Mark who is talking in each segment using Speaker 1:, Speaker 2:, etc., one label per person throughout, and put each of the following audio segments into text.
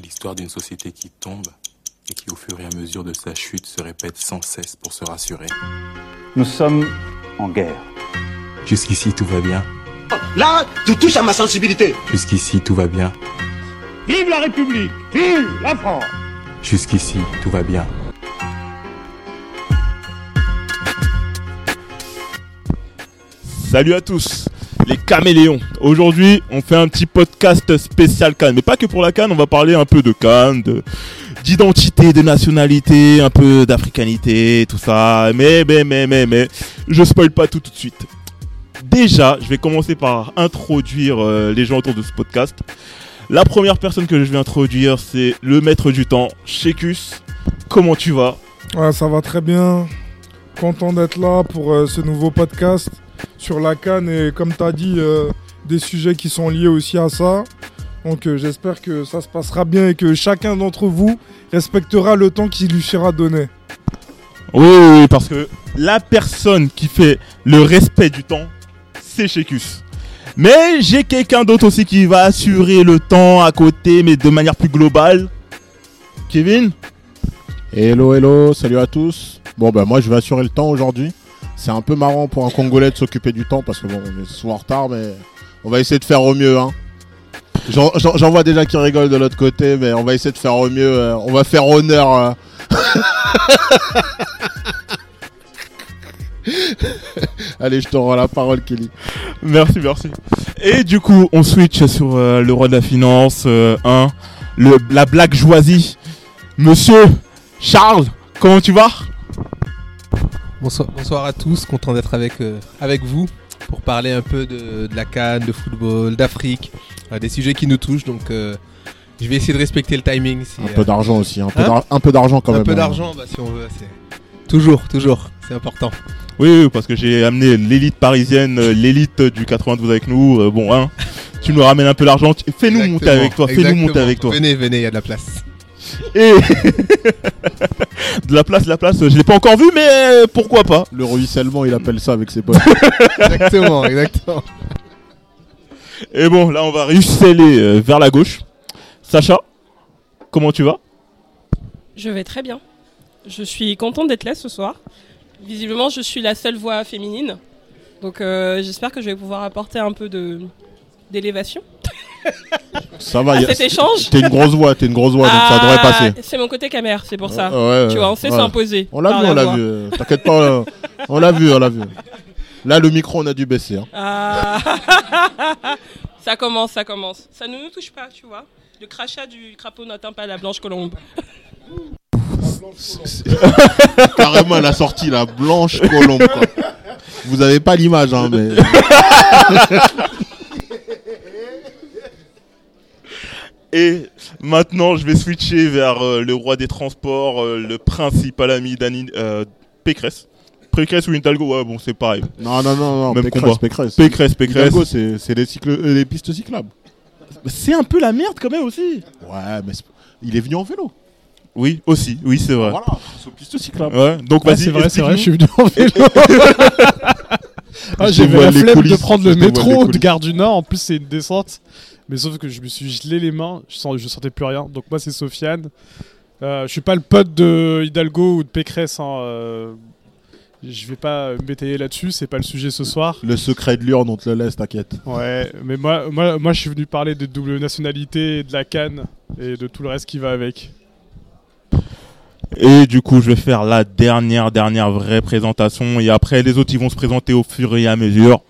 Speaker 1: C'est l'histoire d'une société qui tombe et qui, au fur et à mesure de sa chute, se répète sans cesse pour se rassurer.
Speaker 2: Nous sommes en guerre.
Speaker 1: Jusqu'ici, tout va bien.
Speaker 3: Là, tu touches à ma sensibilité.
Speaker 1: Jusqu'ici, tout va bien.
Speaker 4: Vive la République Vive la France
Speaker 1: Jusqu'ici, tout va bien.
Speaker 5: Salut à tous, les caméléons. Aujourd'hui, on fait un petit podcast spécial Cannes, mais pas que pour la Cannes, on va parler un peu de Cannes, de- d'identité, de nationalité, un peu d'africanité, tout ça. Mais, mais, mais, mais, mais, je spoil pas tout de suite. Déjà, je vais commencer par introduire euh, les gens autour de ce podcast. La première personne que je vais introduire, c'est le maître du temps, Shekus. Comment tu vas?
Speaker 6: Ouais, ça va très bien. Content d'être là pour euh, ce nouveau podcast sur la canne et comme tu as dit, euh, des sujets qui sont liés aussi à ça. Donc euh, j'espère que ça se passera bien et que chacun d'entre vous respectera le temps qui lui sera donné.
Speaker 5: Oui, oui, oui, parce que la personne qui fait le respect du temps, c'est Shekus. Mais j'ai quelqu'un d'autre aussi qui va assurer le temps à côté, mais de manière plus globale. Kevin?
Speaker 7: Hello, hello, salut à tous. Bon, bah, moi, je vais assurer le temps aujourd'hui. C'est un peu marrant pour un Congolais de s'occuper du temps parce que bon, on est souvent en retard, mais on va essayer de faire au mieux. Hein. J'en- vois déjà qui rigolent de l'autre côté, mais on va essayer de faire au mieux. euh, on va faire honneur. euh. Allez, je te rends la parole, Kelly.
Speaker 5: Merci, merci. Et du coup, on switch sur euh, le roi de la finance, 1, le, la blague choisie. Monsieur Charles, comment tu vas?
Speaker 8: Bonsoir, bonsoir à tous, content d'être avec, euh, avec vous pour parler un peu de, de la Cannes, de football, d'Afrique, euh, des sujets qui nous touchent. Donc, euh, je vais essayer de respecter le timing. Si,
Speaker 7: Un
Speaker 8: euh,
Speaker 7: peu d'argent aussi. Un peu
Speaker 8: Hein
Speaker 7: d'ar- un peu d'argent quand
Speaker 8: un
Speaker 7: même.
Speaker 8: peu
Speaker 7: hein.
Speaker 8: d'argent, bah, si on veut. c'est Toujours, toujours, c'est important.
Speaker 5: Oui, oui, parce que j'ai amené l'élite parisienne, l'élite du 92 avec nous. euh, bon, hein, tu nous ramènes un peu l'argent. tu- Fais-nous monter avec toi, fais-nous monter avec toi.
Speaker 8: Venez, venez, il y a de la place.
Speaker 5: Et de la place, de la place, je l'ai pas encore vu, mais euh, pourquoi pas
Speaker 7: Le ruissellement, il appelle ça avec ses potes.
Speaker 8: exactement, exactement.
Speaker 5: Et bon, là, on va ruisseler euh, vers la gauche. Sacha, comment tu vas?
Speaker 9: Je vais très bien. Je suis contente d'être là ce soir. Visiblement, je suis la seule voix féminine. Donc euh, j'espère que je vais pouvoir apporter un peu de d'élévation
Speaker 7: Ça va,
Speaker 9: à
Speaker 7: y a-
Speaker 9: cet échange.
Speaker 7: T'es une grosse voix, t'es une grosse voix, donc ça devrait
Speaker 9: Ah,
Speaker 7: passer.
Speaker 9: C'est mon côté camère, c'est pour ça.
Speaker 7: Ouais,
Speaker 9: tu vois, on sait s'imposer.
Speaker 7: On l'a vu, on l'a vu. euh, T'inquiète pas, on l'a vu, on l'a vu. Là, le micro, on a dû baisser. hein.
Speaker 9: Ah. ça commence, ça commence. Ça ne nous touche pas, tu vois. Le crachat du crapaud n'atteint pas la blanche colombe.
Speaker 7: Carrément, elle a sorti la blanche colombe. quoi. Vous avez pas l'image, hein, mais.
Speaker 5: Et maintenant, je vais switcher vers euh, le roi des transports, euh, le principal ami d'Annie euh, Pécresse. Pécresse ou Hidalgo, ouais, bon, c'est pareil.
Speaker 7: Non, non, non, non.
Speaker 5: Même
Speaker 7: Pécresse,
Speaker 5: combat.
Speaker 7: Pécresse.
Speaker 5: Pécresse, Pécresse.
Speaker 7: Hidalgo, c'est c'est les, cycles- euh, les pistes cyclables.
Speaker 5: C'est un peu la merde quand même aussi.
Speaker 7: Ouais, mais c'est- il est venu en vélo.
Speaker 5: Oui, aussi, oui, c'est vrai.
Speaker 7: Voilà, c'est aux pistes cyclables.
Speaker 5: Ouais, donc
Speaker 6: Ouais,
Speaker 5: vas-y,
Speaker 6: c'est vrai, c'est vrai, je suis venu en vélo. ah,
Speaker 7: dévoile
Speaker 6: la flemme de prendre le métro de. Gare du Nord. En plus, c'est une descente. Mais sauf que je me suis gelé les mains. Je, sens, je sentais plus rien. Donc, moi, c'est Sofiane. Euh, je suis pas le pote de Hidalgo ou de Pécresse. Hein, euh, je vais pas m'étayer là-dessus. C'est pas le sujet ce soir.
Speaker 7: Le secret de l'urne, on te le laisse, t'inquiète.
Speaker 6: Ouais, mais moi, moi, moi, je suis venu parler de double nationalité, de la canne et de tout le reste qui va avec.
Speaker 5: Et du coup, je vais faire la dernière, dernière vraie présentation. Et après, les autres, ils vont se présenter au fur et à mesure.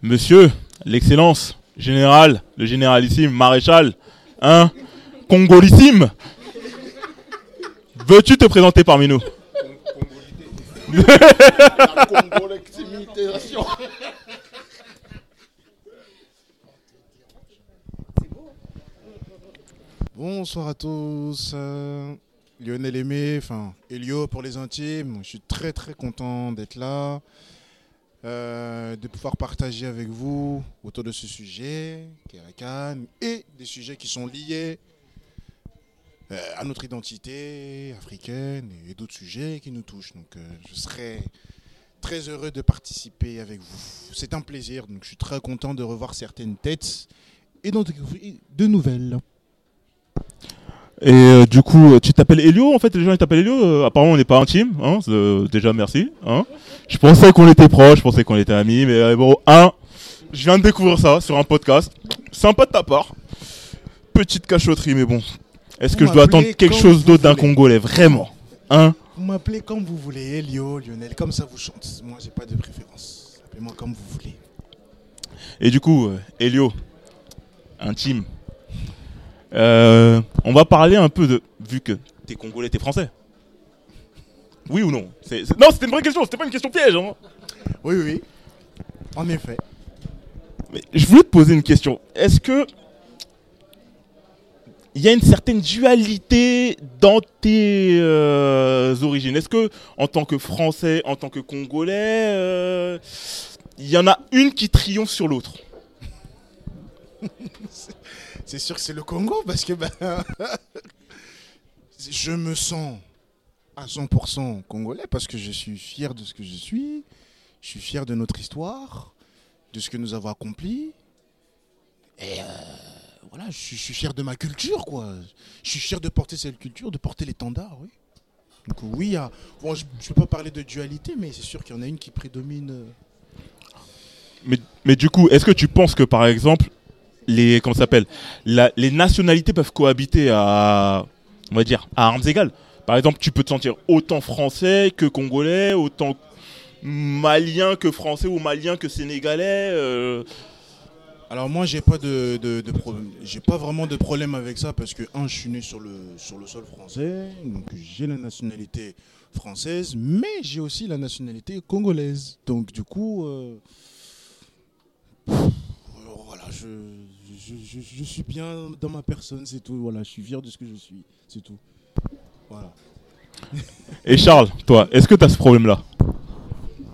Speaker 5: Monsieur, l'excellence, général, le généralissime, maréchal, hein, congolissime. Veux-tu te présenter parmi nous?
Speaker 10: Bonsoir à tous. euh, Lionel Aimé, enfin Elio pour les intimes. Je suis très très content d'être là, euh, de pouvoir partager avec vous autour de ce sujet, Cannes, et des sujets qui sont liés euh, à notre identité africaine et d'autres sujets qui nous touchent. Donc euh, je serai très heureux de participer avec vous. C'est un plaisir, donc je suis très content de revoir certaines têtes et découvrir de nouvelles.
Speaker 5: Et euh, du coup, euh, tu t'appelles Elio en fait, les gens ils t'appellent Elio. euh, apparemment, on n'est pas intime. Hein, euh, déjà, merci. Hein. Je pensais qu'on était proches, je pensais qu'on était amis, mais bon, un, je viens de découvrir ça sur un podcast. Sympa de ta part. Petite cachotterie, mais bon. Est-ce que je dois attendre quelque chose d'autre d'un. Congolais Vraiment Hein?
Speaker 10: Vous m'appelez comme vous voulez, Elio, Lionel, comme ça vous chante. Moi, j'ai pas de préférence. Appelez-moi comme vous voulez.
Speaker 5: Et du coup, Elio, intime. Euh, on va parler un peu de. Vu que t'es congolais, t'es français. Oui ou non? Non, c'était une vraie question, c'était pas une question piège. Hein.
Speaker 10: Oui, oui. En effet.
Speaker 5: Mais je voulais te poser une question. Est-ce que. Il y a une certaine dualité dans tes euh, origines? Est-ce que, en tant que Français, en tant que Congolais, euh, il y en a une qui triomphe sur l'autre?
Speaker 10: C'est sûr que c'est le Congo parce que ben, je me sens à 100% congolais parce que je suis fier de ce que je suis. Je suis fier de notre histoire, de ce que nous avons accompli. Et euh, voilà, je suis, fier de ma culture, quoi. Je suis fier de porter cette culture, de porter l'étendard, oui. Donc oui, bon, je ne peux pas parler de dualité, mais c'est sûr qu'il y en a une qui prédomine.
Speaker 5: Mais, mais du coup, est-ce que tu penses que par exemple, les comment les nationalités peuvent cohabiter à, on va dire, à armes égales. Par exemple, tu peux te sentir autant français que congolais, autant malien que français ou malien que sénégalais. euh,
Speaker 10: Alors moi j'ai pas de, j'ai pas vraiment de problème avec ça parce que un je suis né sur le sur le sol français, donc j'ai la nationalité française, mais j'ai aussi la nationalité congolaise. Donc du coup, euh, voilà, je, je, je- je suis bien dans ma personne, c'est tout. Voilà, je suis fier de ce que je suis, c'est tout. Voilà.
Speaker 5: Et Charles, toi, est-ce que tu as ce problème-là?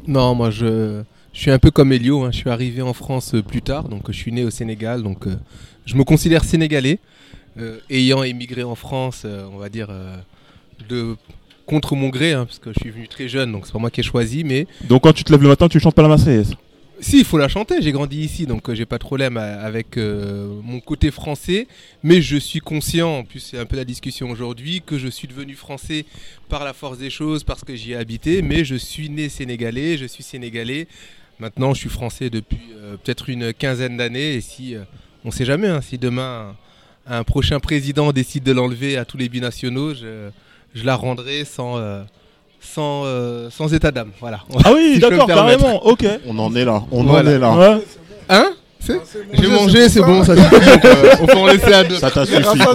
Speaker 8: Non, moi je, je suis un peu comme Elio. hein. Je suis arrivé en France euh, plus tard, donc euh, je suis né au Sénégal, donc euh, je me considère sénégalais, euh, ayant émigré en France, euh, on va dire euh, de contre mon gré, hein, parce que je suis venu très jeune, donc c'est pas moi qui ai choisi, mais
Speaker 5: Donc quand tu te lèves le matin, tu chantes pas la Marseillaise?
Speaker 8: Si, il faut la chanter. J'ai grandi ici, donc euh, j'ai pas de problème avec euh, mon côté français. Mais je suis conscient, en plus c'est un peu la discussion aujourd'hui, que je suis devenu français par la force des choses, parce que j'y ai habité. Mais je suis né sénégalais, je suis sénégalais. Maintenant, je suis français depuis euh, peut-être une quinzaine d'années. Et si, euh, on sait jamais, hein, si demain un, prochain président décide de l'enlever à tous les binationaux, je, je la rendrai sans. euh, sans, euh, sans état d'âme, voilà.
Speaker 5: Ah oui,
Speaker 8: Si je peux me
Speaker 5: d'accord,
Speaker 8: permettre.
Speaker 5: carrément, ok.
Speaker 7: On en est là, on
Speaker 8: Voilà.
Speaker 7: en est là.
Speaker 5: Ouais.
Speaker 8: Hein? C'est- J'ai
Speaker 6: mangé, c'est
Speaker 8: bon,
Speaker 6: ça.
Speaker 8: ça suffit. donc, euh, on peut en laisser à deux.
Speaker 7: Ça t'a suffi. quoi.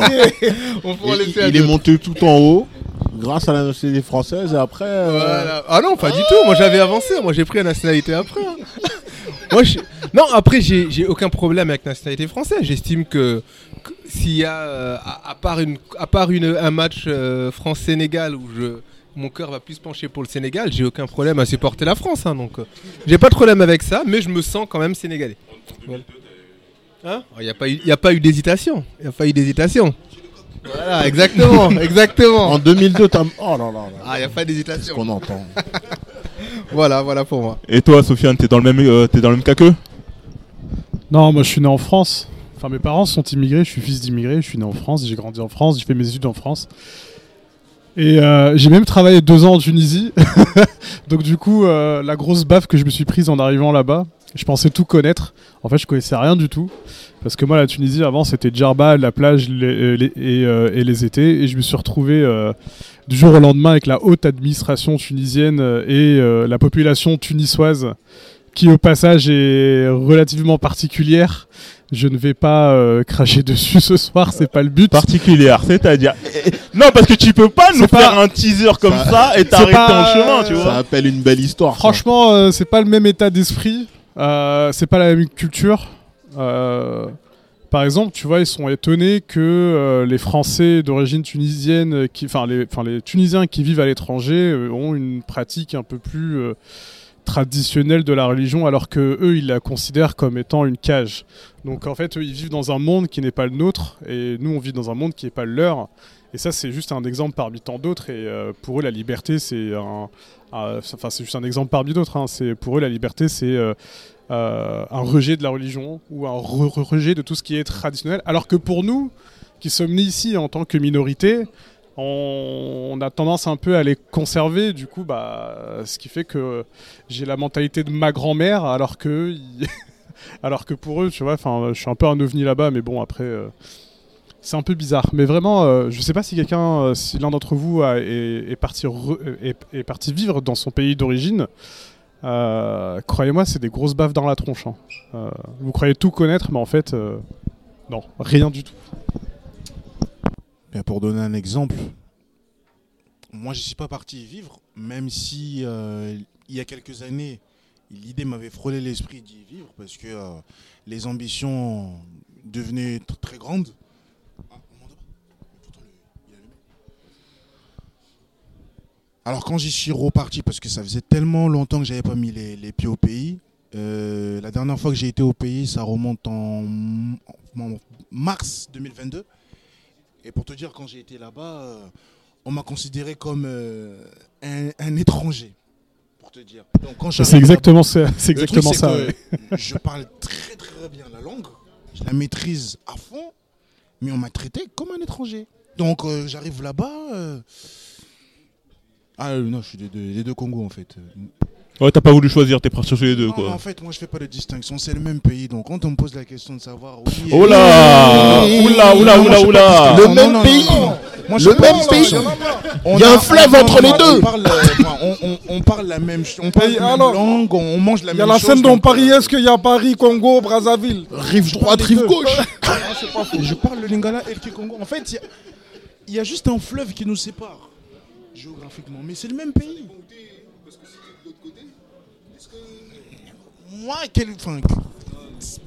Speaker 8: On peut en
Speaker 7: Il,
Speaker 8: laisser à
Speaker 7: il est
Speaker 8: deux.
Speaker 7: monté tout en haut grâce à la nationalité française et après. euh,
Speaker 8: Voilà. Ah non, pas du tout. Moi j'avais avancé. Moi j'ai pris la nationalité après. hein. Moi, je- Non, après j'ai j'ai aucun problème avec la nationalité française. J'estime que, que s'il y a, euh, à, à part, une, à part une, un match euh, France-Sénégal où je, mon cœur va plus se pencher pour le Sénégal, j'ai aucun problème à supporter la France. hein, donc euh, j'ai pas de problème avec ça, mais je me sens quand même sénégalais. Voilà. Hein? Il n'y a, pas eu- y a pas eu d'hésitation. Il n'y a pas eu d'hésitation. Voilà, exactement, exactement.
Speaker 7: En 2002, t'as. Oh là là là.
Speaker 8: Ah, il n'y a pas
Speaker 7: C'est ce
Speaker 8: d'hésitation.
Speaker 7: qu'on entend?
Speaker 8: Voilà, voilà pour moi.
Speaker 5: Et toi, Sofiane, t'es dans le même, euh, t'es dans le même cas qu'eux
Speaker 11: Non, moi je suis né en France. Enfin, mes parents sont immigrés, je suis fils d'immigrés, je suis né en France, j'ai grandi en France, j'ai fait mes études en France. Et euh, j'ai même travaillé deux ans en Tunisie. Donc du coup, euh, la grosse baffe que je me suis prise en arrivant là-bas, je pensais tout connaître. En fait, je connaissais rien du tout. Parce que moi, la Tunisie, avant, c'était Djerba, la plage euh, et les étés. Et je me suis retrouvé du jour au lendemain avec la haute administration tunisienne et la population tunisoise qui au passage est relativement particulière. Je ne vais pas euh, cracher dessus ce soir, c'est pas le but.
Speaker 5: Particulière, c'est-à-dire. Eh, eh, Non, parce que tu peux pas nous
Speaker 11: pas-
Speaker 5: faire un teaser comme
Speaker 7: Ça-
Speaker 5: ça, et t'arrêter
Speaker 11: pas-
Speaker 5: en chemin, tu
Speaker 7: Ça
Speaker 5: vois.
Speaker 7: appelle une belle histoire. ça.
Speaker 11: Franchement, euh, c'est pas le même état d'esprit, euh, c'est pas la même culture. Euh, par exemple, tu vois, ils sont étonnés que euh, les Français d'origine tunisienne, qui, enfin les, Tunisiens qui vivent à l'étranger, euh, ont une pratique un peu plus euh, traditionnelle de la religion, alors que eux, ils la considèrent comme étant une cage. Donc en fait, eux, ils vivent dans un monde qui n'est pas le nôtre, et nous, on vit dans un monde qui n'est pas le leur. Et ça, c'est juste un exemple parmi tant d'autres. Et euh, pour eux, la liberté, c'est un, enfin, c'est juste un exemple parmi d'autres. hein. C'est pour eux, la liberté, c'est euh, euh, un rejet de la religion ou un re- re- rejet de tout ce qui est traditionnel. Alors que pour nous, qui sommes nés ici en tant que minorité, on, a tendance un peu à les conserver. Du coup, bah, ce qui fait que j'ai la mentalité de ma grand-mère, alors que, alors que pour eux, tu vois, je suis un peu un ovni là-bas, mais bon, après. euh, c'est un peu bizarre, mais vraiment, euh, je sais pas si quelqu'un, euh, si l'un d'entre vous est, parti vivre dans son pays d'origine. Euh, Croyez-moi, c'est des grosses baffes dans la tronche. hein. Vous croyez tout connaître, mais en fait, non, rien du tout.
Speaker 10: Pour donner un exemple, moi je suis pas parti y vivre, même si euh, il y a quelques années, l'idée m'avait frôlé l'esprit d'y vivre parce que euh, les ambitions devenaient tr- très grandes. Alors quand j'y suis reparti, parce que ça faisait tellement longtemps que j'avais pas mis les, les pieds au pays, euh, la dernière fois que j'ai été au pays, ça remonte en, en mars 2022. Et pour te dire, quand j'ai été là-bas, euh, on m'a considéré comme euh, un, un étranger. Pour te dire.
Speaker 11: C'est exactement ça- c'est
Speaker 10: le truc,
Speaker 11: exactement ça,
Speaker 10: Je parle très très bien la langue, je la maîtrise à fond, mais on m'a traité comme un étranger. Donc euh, j'arrive là-bas. euh, Ah non, je suis des deux, des deux Congos en fait.
Speaker 5: Ouais, t'as pas voulu choisir, t'es parti sur les deux,
Speaker 10: Non,
Speaker 5: quoi.
Speaker 10: en fait, moi je fais pas de distinction, c'est le même pays. Donc quand on me pose la question de savoir. Oui,
Speaker 5: Oh là Oula, oula, oula, oula
Speaker 10: Le
Speaker 5: Le
Speaker 10: même
Speaker 5: même
Speaker 10: pays
Speaker 5: pays
Speaker 10: Le même pays
Speaker 3: Il y a un fleuve entre les deux.
Speaker 10: On parle, euh, on, on- on parle la même on parle
Speaker 6: Et
Speaker 10: la même
Speaker 6: alors
Speaker 10: langue, on, on mange la
Speaker 6: Il y a
Speaker 10: même
Speaker 6: la
Speaker 10: chose.
Speaker 6: scène dont
Speaker 10: donc,
Speaker 6: Paris est-ce qu'il y a Paris, Congo, Brazzaville
Speaker 3: Rive droite, rive gauche.
Speaker 10: Ah, c'est pas faux. Je parle le Lingala et le Kikongo. En fait, il y y, a juste un fleuve qui nous sépare géographiquement, mais c'est le même pays. Moi, quel, enfin,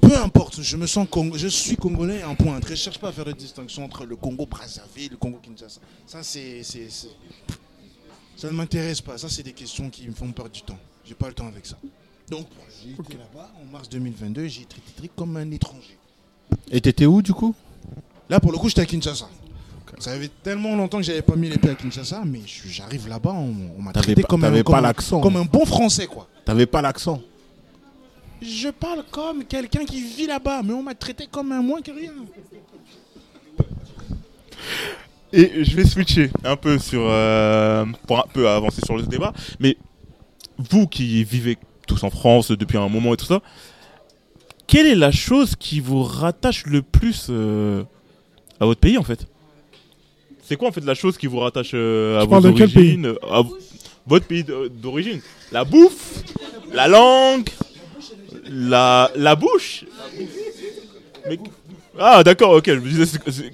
Speaker 10: peu importe, je me sens Congo, je suis congolais en point. Je cherche pas à faire de distinction entre le Congo Brazzaville, le Congo Kinshasa. Ça, c'est, ça ne m'intéresse pas. Ça, c'est des questions qui me font perdre du temps. J'ai pas le temps avec ça. Donc, j'ai été là-bas en mars 2022. J'ai été traité comme un étranger.
Speaker 7: Et t'étais où du coup?
Speaker 10: Là, pour le coup, j'étais à Kinshasa. Ça fait tellement longtemps que j'avais pas mis les pieds à Kinshasa, mais j'arrive là-bas, on, on m'a traité
Speaker 7: pas-
Speaker 10: comme, un, comme,
Speaker 7: pas
Speaker 10: un- comme un bon français, quoi.
Speaker 7: T'avais pas l'accent.
Speaker 10: Je parle comme quelqu'un qui vit là-bas, mais on m'a traité comme un moins que rien.
Speaker 5: Et je vais switcher un peu sur. euh, pour un peu avancer sur le débat. Mais vous qui vivez tous en France depuis un moment et tout ça, quelle est la chose qui vous rattache le plus euh, à votre pays en fait? C'est quoi en fait la chose qui vous rattache euh, à vos origines? À Votre pays d'origine? La bouffe? La langue? La, la bouche Mais- Ah d'accord, ok, je me disais. c'est- c'est-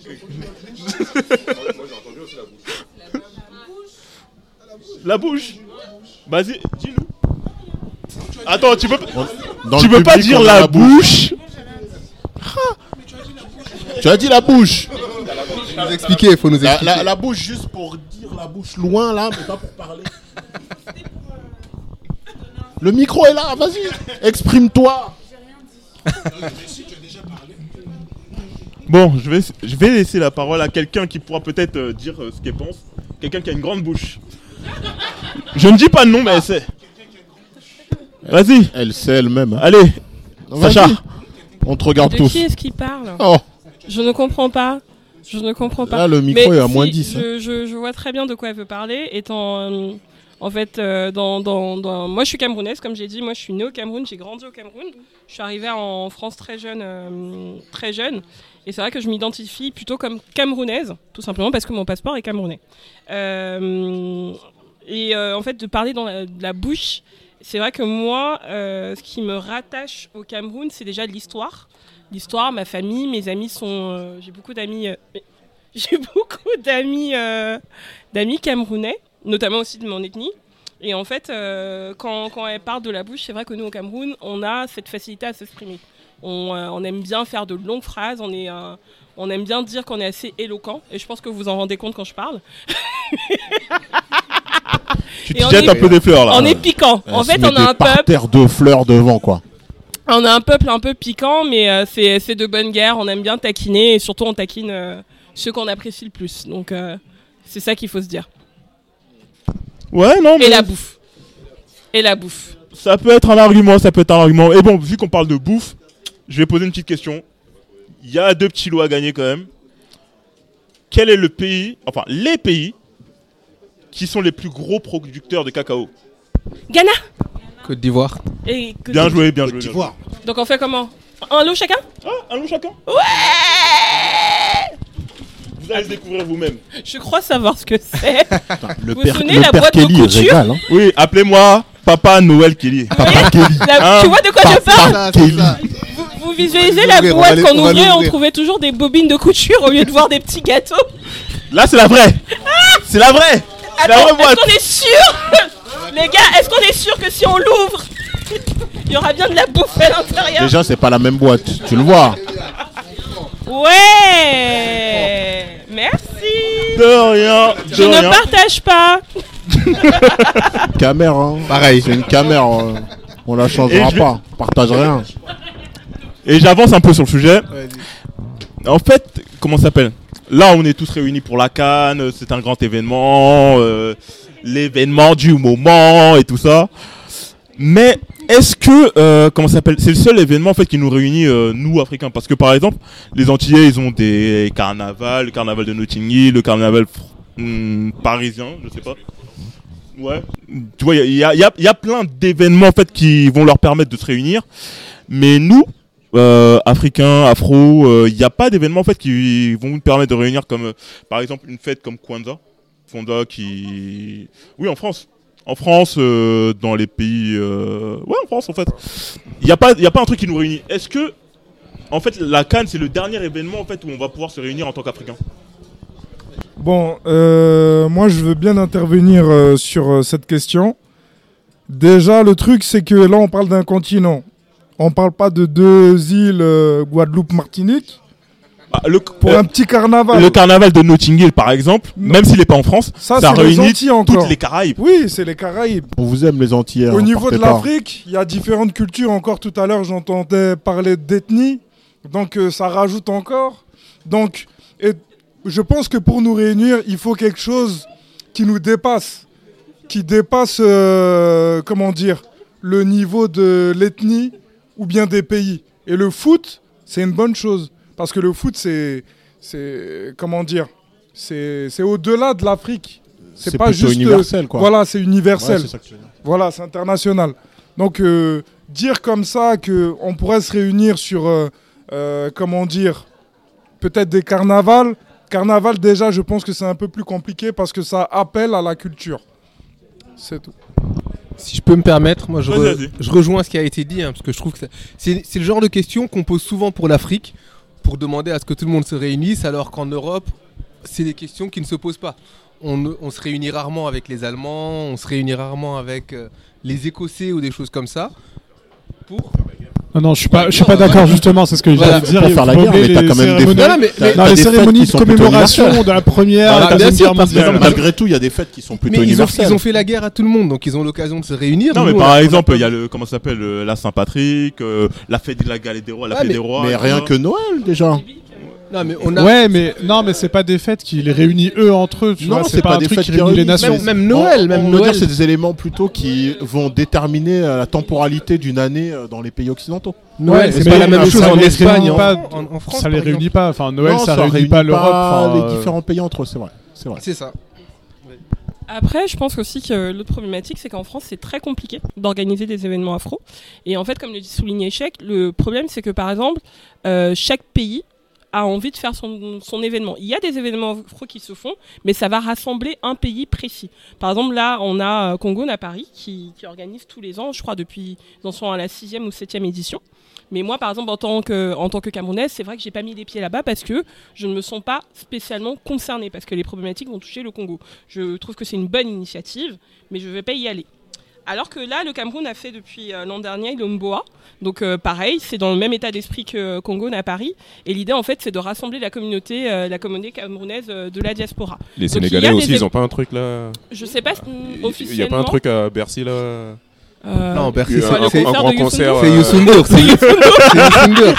Speaker 5: La bouche Vas-y, dis-nous. Attends, tu peux,
Speaker 7: Dans
Speaker 5: tu
Speaker 7: le
Speaker 5: peux pas
Speaker 7: public,
Speaker 5: dire
Speaker 7: on a
Speaker 5: la,
Speaker 7: la
Speaker 5: bouche.
Speaker 7: Tu as dit la bouche.
Speaker 8: Faut nous expliquer, faut nous
Speaker 7: La,
Speaker 8: expliquer.
Speaker 7: la- la bouche juste pour dire la bouche loin là, mais pas pour parler. Le micro est là, vas-y, exprime-toi.
Speaker 5: Bon, je vais, je vais laisser la parole à quelqu'un qui pourra peut-être euh, dire euh, ce qu'il pense. Quelqu'un qui a une grande bouche. Je ne dis pas de nom, mais elle sait. Vas-y.
Speaker 7: Elle sait elle-même.
Speaker 5: Allez,
Speaker 7: Vas-y.
Speaker 5: Sacha.
Speaker 7: On te regarde
Speaker 9: De
Speaker 7: tous.
Speaker 9: qui est-ce qui parle
Speaker 7: Oh.
Speaker 9: Je ne comprends pas. Je ne comprends pas.
Speaker 7: Là, le micro
Speaker 9: Mais
Speaker 7: est à
Speaker 9: si,
Speaker 7: moins 10, hein.
Speaker 9: Je, je- je vois très bien de quoi elle veut parler. Étant, euh, en fait, euh, moi je suis camerounaise, comme j'ai dit. Moi je suis née au Cameroun, j'ai grandi au Cameroun. Je suis arrivée en France très jeune. euh, très jeune. Et c'est vrai que je m'identifie plutôt comme camerounaise, tout simplement parce que mon passeport est camerounais. Euh, et en fait, de parler dans la, de la bouche, c'est vrai que moi, ce qui me rattache au Cameroun, c'est déjà l'histoire. L'histoire, ma famille, mes amis sont. j'ai beaucoup d'amis. j'ai beaucoup d'amis, d'amis camerounais, notamment aussi de mon ethnie. Et en fait, euh, quand, quand elle parle de la bouche, c'est vrai que nous au Cameroun, on a cette facilité à s'exprimer. On, euh, on aime bien faire de longues phrases, on, est, euh, on aime bien dire qu'on est assez éloquent. Et je pense que vous en rendez compte quand je parle.
Speaker 5: Tu te jettes
Speaker 9: est-
Speaker 5: un peu des fleurs là.
Speaker 9: On est piquant. En fait, on a un peuple.
Speaker 7: de fleurs devant quoi.
Speaker 9: On a un peuple un peu piquant, mais c'est c'est de bonne guerre. On aime bien taquiner et surtout on taquine ceux qu'on apprécie le plus. Donc c'est ça qu'il faut se dire.
Speaker 5: Ouais, non, mais.
Speaker 9: Et la bouffe. Et la bouffe.
Speaker 5: Ça peut être un argument, ça peut être un argument. Et bon, vu qu'on parle de bouffe, je vais poser une petite question. Il y a deux petits lots à gagner quand même. quel est le pays, enfin les pays, qui sont les plus gros producteurs de cacao?
Speaker 9: Ghana
Speaker 8: Côte d'Ivoire.
Speaker 9: Et
Speaker 5: Bien joué, bien joué. bien joué.
Speaker 9: Donc on fait comment? Un lot chacun?
Speaker 5: Un lot chacun?
Speaker 9: Ouais
Speaker 5: Vous allez le découvrir vous-même.
Speaker 9: Je crois savoir ce que c'est.
Speaker 5: Le
Speaker 9: vous vous souvenez la boîte de couture
Speaker 7: hein.
Speaker 5: Oui, appelez-moi Papa Noël Kelly.
Speaker 9: Papa Kelly. La- tu vois de quoi je parle
Speaker 5: Papa Kelly.
Speaker 9: Vous, vous visualisez la
Speaker 5: l'ouvrir, on
Speaker 9: boîte qu'on
Speaker 5: l'ouvrir, on va
Speaker 9: ouvrait, on
Speaker 5: l'ouvrir.
Speaker 9: trouvait toujours des bobines de couture au lieu de voir des petits gâteaux.
Speaker 5: Là, c'est la vraie. C'est la vraie. C'est la
Speaker 9: Attends,
Speaker 5: vraie
Speaker 9: est-ce
Speaker 5: boîte.
Speaker 9: qu'on est sûr Les gars, est-ce qu'on est sûr que si on l'ouvre, il y aura bien de la bouffe à l'intérieur
Speaker 7: Déjà, c'est pas la même boîte. Tu le vois.
Speaker 9: Ouais Merci
Speaker 5: De rien.
Speaker 9: Je ne partage pas
Speaker 7: Caméra. Hein.
Speaker 5: Pareil.
Speaker 7: C'est une caméra. euh, On la
Speaker 5: Et
Speaker 7: changera
Speaker 5: je-
Speaker 7: pas. Partage rien.
Speaker 5: Et j'avance un peu sur le sujet. En fait, comment ça s'appelle? Là, on est tous réunis pour la Cannes. C'est un grand événement, euh, l'événement du moment et tout ça. Mais est-ce que euh, comment s'appelle C'est le seul événement en fait qui nous réunit euh, nous Africains? Parce que par exemple les Antillais ils ont des carnavals, le carnaval de Notting Hill, le carnaval hmm, parisien, je sais pas. Ouais. Tu vois, il y a, y a- y a plein d'événements en fait qui vont leur permettre de se réunir. Mais nous, euh, Africains, Afro, il n'y a pas d'événements en fait qui vont nous permettre de réunir comme euh, par exemple une fête comme Kwanzaa. Kwanzaa qui, oui, en France. En France, euh, dans les pays, euh, ouais, en France en fait. Il n'y a pas, a pas un truc qui nous réunit. Est-ce que, en fait, la Cannes c'est le dernier événement en fait où on va pouvoir se réunir en tant qu'Africains
Speaker 6: Bon, euh, moi je veux bien intervenir euh, sur cette question. Déjà, le truc, c'est que là, on parle d'un continent. On parle pas de deux îles, euh, Guadeloupe, Martinique. Pour un petit carnaval.
Speaker 5: Le carnaval de Notting Hill, par exemple, même s'il n'est pas en France,
Speaker 6: Ça,
Speaker 5: ça,
Speaker 6: c'est les
Speaker 5: réunit
Speaker 6: encore.
Speaker 5: toutes les Caraïbes.
Speaker 6: Oui, c'est les Caraïbes.
Speaker 7: On vous aime les Antillais.
Speaker 6: Au
Speaker 7: hein,
Speaker 6: niveau de l'Afrique, il y a différentes cultures. Encore tout à l'heure, j'entendais parler d'ethnie. Donc, euh, ça rajoute encore. Donc, et je pense que pour nous réunir, il faut quelque chose qui nous dépasse. Qui dépasse, euh, comment dire, le niveau de l'ethnie ou bien des pays. Et le foot, c'est une bonne chose. Parce que le foot, c'est. c'est comment dire C'est c'est au-delà de l'Afrique. C'est
Speaker 7: C'est
Speaker 6: pas juste.
Speaker 7: universel, quoi.
Speaker 6: Voilà, c'est universel.
Speaker 7: Ouais.
Speaker 6: Voilà, c'est international. Donc, euh, dire comme ça qu'on pourrait se réunir sur, euh, euh, comment dire, peut-être des carnavals. Carnaval, déjà, je pense que c'est un peu plus compliqué parce que ça appelle à la culture. C'est tout.
Speaker 8: Si je peux me permettre, moi je, re- rejoins ce qui a été dit, hein, parce que je trouve que c'est le genre de question qu'on pose souvent pour l'Afrique, pour demander à ce que tout le monde se réunisse, alors qu'en Europe, c'est des questions qui ne se posent pas. On, se réunit rarement avec les Allemands, on se réunit rarement avec euh, les Écossais ou des choses comme ça. Pour
Speaker 11: Non, non, je suis pas, je suis pas d'accord justement, c'est ce que
Speaker 8: Voilà.
Speaker 11: j'allais dire.
Speaker 8: Pour faire la guerre, mais t'as
Speaker 11: les
Speaker 8: quand même des
Speaker 11: cérémonies-
Speaker 8: fêtes- Non, mais- mais-
Speaker 11: Non,
Speaker 8: t'as
Speaker 11: les cérémonies de commémoration de la première guerre mondiale.
Speaker 7: Malgré tout, il y a des fêtes qui sont
Speaker 8: Mais
Speaker 7: plutôt
Speaker 8: ils ont,
Speaker 7: universelles.
Speaker 8: ils ont fait la guerre à tout le monde, donc ils ont l'occasion de se réunir.
Speaker 5: Non, mais par exemple, il y a le comment s'appelle euh, la Saint-Patrick, euh, la fête de la galette des rois, la
Speaker 8: Ouais,
Speaker 5: fête
Speaker 8: mais-
Speaker 5: des rois.
Speaker 7: Mais rien que. Noël, déjà.
Speaker 8: Non, mais on a.
Speaker 11: Ouais, mais non, mais c'est pas des fêtes qui les réunissent eux entre eux. Tu
Speaker 7: Non, c'est
Speaker 11: pas,
Speaker 7: pas
Speaker 11: un
Speaker 7: des
Speaker 11: truc
Speaker 7: fêtes
Speaker 11: qui réunit les nations.
Speaker 8: Même Noël,
Speaker 7: On-
Speaker 8: même
Speaker 7: on va
Speaker 8: Noël.
Speaker 7: c'est des éléments plutôt qui vont déterminer euh, la temporalité d'une année euh, dans les pays occidentaux.
Speaker 8: Noël, c'est pas la même
Speaker 11: ça
Speaker 8: chose en Espagne,
Speaker 11: réunit
Speaker 8: en,
Speaker 11: pas,
Speaker 8: en- en France.
Speaker 11: ça les réunit pas. Enfin, Noël,
Speaker 7: Non,
Speaker 11: ça, réunit pas l'Europe. enfin,
Speaker 7: les
Speaker 11: euh,
Speaker 7: différents pays entre eux, c'est vrai. C'est vrai.
Speaker 8: C'est ça.
Speaker 9: Après, je pense aussi que l'autre problématique, c'est qu'en France, c'est très compliqué d'organiser des événements afro. Et en fait, comme le dit souligné Chèque, le problème, c'est que par exemple, euh, chaque pays a envie de faire son, événement. Il y a des événements afro qui se font, mais ça va rassembler un pays précis. Par exemple, là, on a euh, Congo à Paris qui, organise tous les ans, je crois depuis, ils en sont à la sixième ou septième édition. Mais moi, par exemple, en tant que, en tant que Camerounaise, c'est vrai que j'ai pas mis les pieds là-bas parce que je ne me sens pas spécialement concernée parce que les problématiques vont toucher le Congo. Je trouve que c'est une bonne initiative, mais je ne vais pas y aller. Alors que là, le Cameroun a fait depuis euh, l'an dernier le Mboa. Donc euh, pareil, c'est dans le même état d'esprit que Congo à Paris. Et l'idée, en fait, c'est de rassembler la communauté, euh, la communauté camerounaise euh, de la diaspora.
Speaker 12: Les
Speaker 9: Donc,
Speaker 12: Sénégalais aussi, ils ont pas un truc là
Speaker 9: Je sais pas
Speaker 12: Il n'y
Speaker 9: officiellement.
Speaker 12: a pas un truc à Bercy là
Speaker 9: Euh,
Speaker 8: Non, Bercy, c'est-
Speaker 12: un, grand concert.
Speaker 8: C'est Youssou N'Dour, c'est Youssou N'Dour,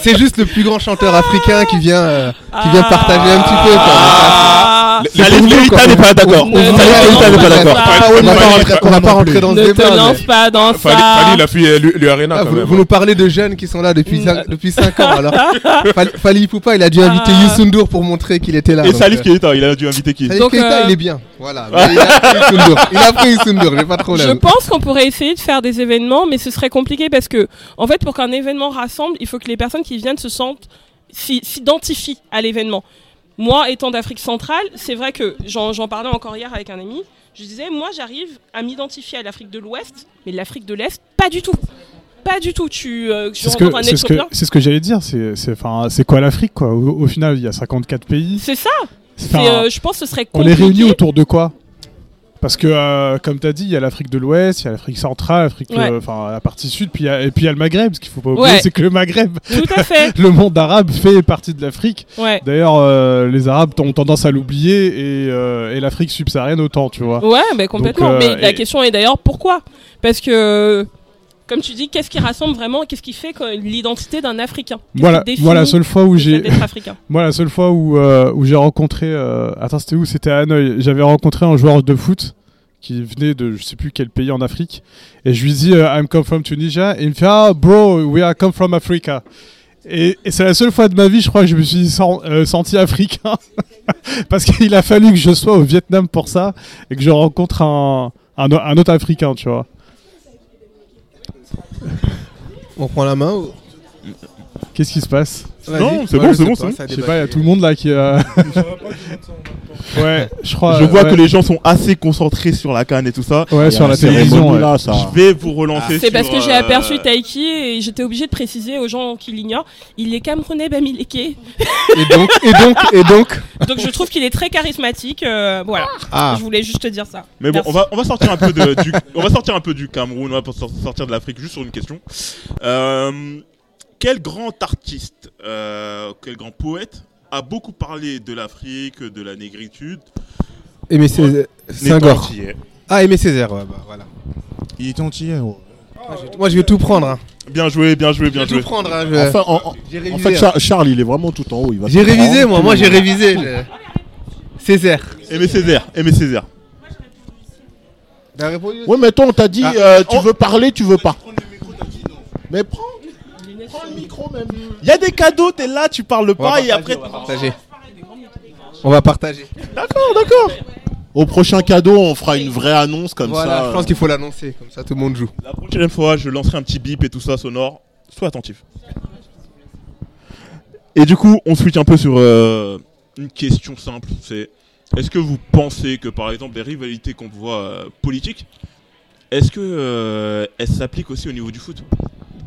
Speaker 8: c'est- juste, le plus grand chanteur africain qui vient, euh, qui vient partager un petit peu.
Speaker 5: Salif Keita n'est pas d'accord.
Speaker 9: Ne te
Speaker 5: n'est pas d'accord.
Speaker 8: on va pas rentrer- dans ce
Speaker 9: Ne te
Speaker 8: débat.
Speaker 9: lance
Speaker 8: mais-
Speaker 9: pas dans
Speaker 12: Fali,
Speaker 9: ça.
Speaker 12: Fali, il a fui lui, lui Arena quand
Speaker 8: vous,
Speaker 12: même.
Speaker 8: vous nous parlez de jeunes qui sont là depuis
Speaker 9: Mm.
Speaker 8: 5 depuis cinq ans. Alors, Fali, Poupa, il a dû inviter
Speaker 9: Ah.
Speaker 8: Youssou N'Dour pour montrer qu'il était là.
Speaker 5: Et Salif
Speaker 8: euh,
Speaker 5: Keita, il a dû inviter qui?
Speaker 8: Salif Keita,
Speaker 9: euh,
Speaker 8: il est bien. Voilà. Il a pris Youssou N'Dour. Il a pris Youssou N'Dour, j'ai pas de
Speaker 9: Je
Speaker 8: problème.
Speaker 9: pense qu'on pourrait essayer de faire des événements, mais ce serait compliqué parce que, en fait, pour qu'un événement rassemble, il faut que les personnes qui viennent se sentent, s'i- s'identifient à l'événement. Moi, étant d'Afrique centrale, c'est vrai que j'en parlais encore hier avec un ami. Je disais, moi, j'arrive à m'identifier à l'Afrique de l'Ouest, mais l'Afrique de l'Est, pas du tout. Pas du tout. Tu, euh,
Speaker 11: C'est ce que, c'est ce que,
Speaker 9: Éthiopien.
Speaker 11: c'est ce que j'allais dire. C'est, c'est, enfin, c'est quoi l'Afrique, quoi? Au, au final, il y a 54 pays.
Speaker 9: C'est ça. Euh, je pense que ce serait
Speaker 11: on est
Speaker 9: compliqué.
Speaker 11: réunis autour de quoi? Parce que, euh, comme tu as dit, il y a l'Afrique de l'Ouest, il y a l'Afrique centrale, l'Afrique,
Speaker 9: Ouais.
Speaker 11: euh, enfin la partie sud, puis il y a- et puis il y a le Maghreb. Ce qu'il faut pas oublier,
Speaker 9: Ouais.
Speaker 11: c'est que le Maghreb,
Speaker 9: Tout à fait.
Speaker 11: le monde arabe fait partie de l'Afrique.
Speaker 9: Ouais.
Speaker 11: D'ailleurs, euh, les Arabes ont tendance à l'oublier et, et l'Afrique subsaharienne autant, tu vois.
Speaker 9: Ouais, bah, complètement.
Speaker 11: Donc,
Speaker 9: Mais la
Speaker 11: et-
Speaker 9: question est d'ailleurs pourquoi? Parce que, comme tu dis, qu'est-ce qui rassemble vraiment Qu'est-ce qui fait l'identité d'un Africain?
Speaker 11: Voilà, la seule fois où j'ai, moi la seule fois où euh, où j'ai rencontré, euh, attends c'était où? C'était à Hanoï. J'avais rencontré un joueur de foot qui venait de je sais plus quel pays en Afrique et je lui dis euh, I'm come from Tunisia et il me fait ah bro we are come from Africa. Et, et c'est la seule fois de ma vie, je crois, que je me suis sen- euh, senti africain. Parce qu'il a fallu que je sois au Vietnam pour ça et que je rencontre un, un autre Africain, tu vois.
Speaker 8: On prend la main ou...
Speaker 11: Qu'est-ce qui se passe?
Speaker 5: Non, c'est
Speaker 8: Ouais,
Speaker 5: bon,
Speaker 8: je
Speaker 5: c'est bon, c'est bon.
Speaker 11: Je sais pas, il y a tout le monde là qui a. ouais, je crois.
Speaker 5: Je vois
Speaker 11: ouais.
Speaker 5: que les gens sont assez concentrés sur la canne et tout ça.
Speaker 11: Ouais, sur la télévision.
Speaker 7: cérémonie,
Speaker 11: ouais.
Speaker 7: là, ça.
Speaker 5: Je vais vous relancer
Speaker 9: C'est parce que j'ai
Speaker 5: euh,
Speaker 9: aperçu Taiki et j'étais obligée de préciser aux gens qui l'ignorent, il est camerounais Bamileke.
Speaker 8: Et donc, et donc, et donc.
Speaker 9: Donc je trouve qu'il est très charismatique. euh, voilà.
Speaker 8: Ah.
Speaker 9: Je voulais juste te dire ça.
Speaker 5: Mais bon,
Speaker 9: Merci.
Speaker 5: on va, on va sortir un peu de, du, on va sortir un peu du Cameroun, on va sortir de l'Afrique juste sur une question. Euh, quel grand artiste, euh, quel grand poète a beaucoup parlé de l'Afrique, de la négritude
Speaker 8: Aimé Césaire. Senghor. Ah, Aimé Césaire, ouais, bah voilà.
Speaker 10: Il est entier. ouais.
Speaker 8: Moi, je vais tout prendre. Hein.
Speaker 5: Bien joué, bien joué,
Speaker 8: Je
Speaker 5: bien
Speaker 8: vais
Speaker 5: joué.
Speaker 8: tout prendre. Hein, je-
Speaker 7: Enfin, en, en-
Speaker 8: J'ai
Speaker 7: en
Speaker 8: révisé.
Speaker 7: fait,
Speaker 8: hein.
Speaker 7: Char- Charles, il est vraiment tout en haut. il va
Speaker 8: J'ai
Speaker 7: tout
Speaker 8: révisé,
Speaker 7: prendre,
Speaker 8: moi.
Speaker 7: tout
Speaker 8: Moi,
Speaker 7: le
Speaker 8: j'ai
Speaker 7: monde.
Speaker 8: révisé. je- Césaire.
Speaker 5: Aimé Césaire, Aimé Césaire.
Speaker 8: T'as répondu
Speaker 7: Ouais, mais toi, on t'a dit,
Speaker 8: Ah.
Speaker 7: euh, tu
Speaker 5: Oh.
Speaker 7: veux parler, tu veux pas. Mais prends, prends le micro même.
Speaker 5: Il y a des cadeaux, t'es là, tu parles
Speaker 8: On va
Speaker 5: pas et
Speaker 8: partager,
Speaker 5: après.
Speaker 8: on va partager. On va partager.
Speaker 5: D'accord, d'accord.
Speaker 7: Au prochain cadeau, on fera une vraie annonce comme
Speaker 8: Voilà,
Speaker 7: ça.
Speaker 8: je pense qu'il faut l'annoncer. Comme ça, tout le monde joue.
Speaker 5: La prochaine fois, je lancerai un petit bip et tout ça sonore. Sois attentif. Et du coup, on switch un peu sur euh, une question simple. C'est est-ce que vous pensez que par exemple les rivalités qu'on voit euh, politiques, est-ce que euh, elles s'appliquent aussi au niveau du foot?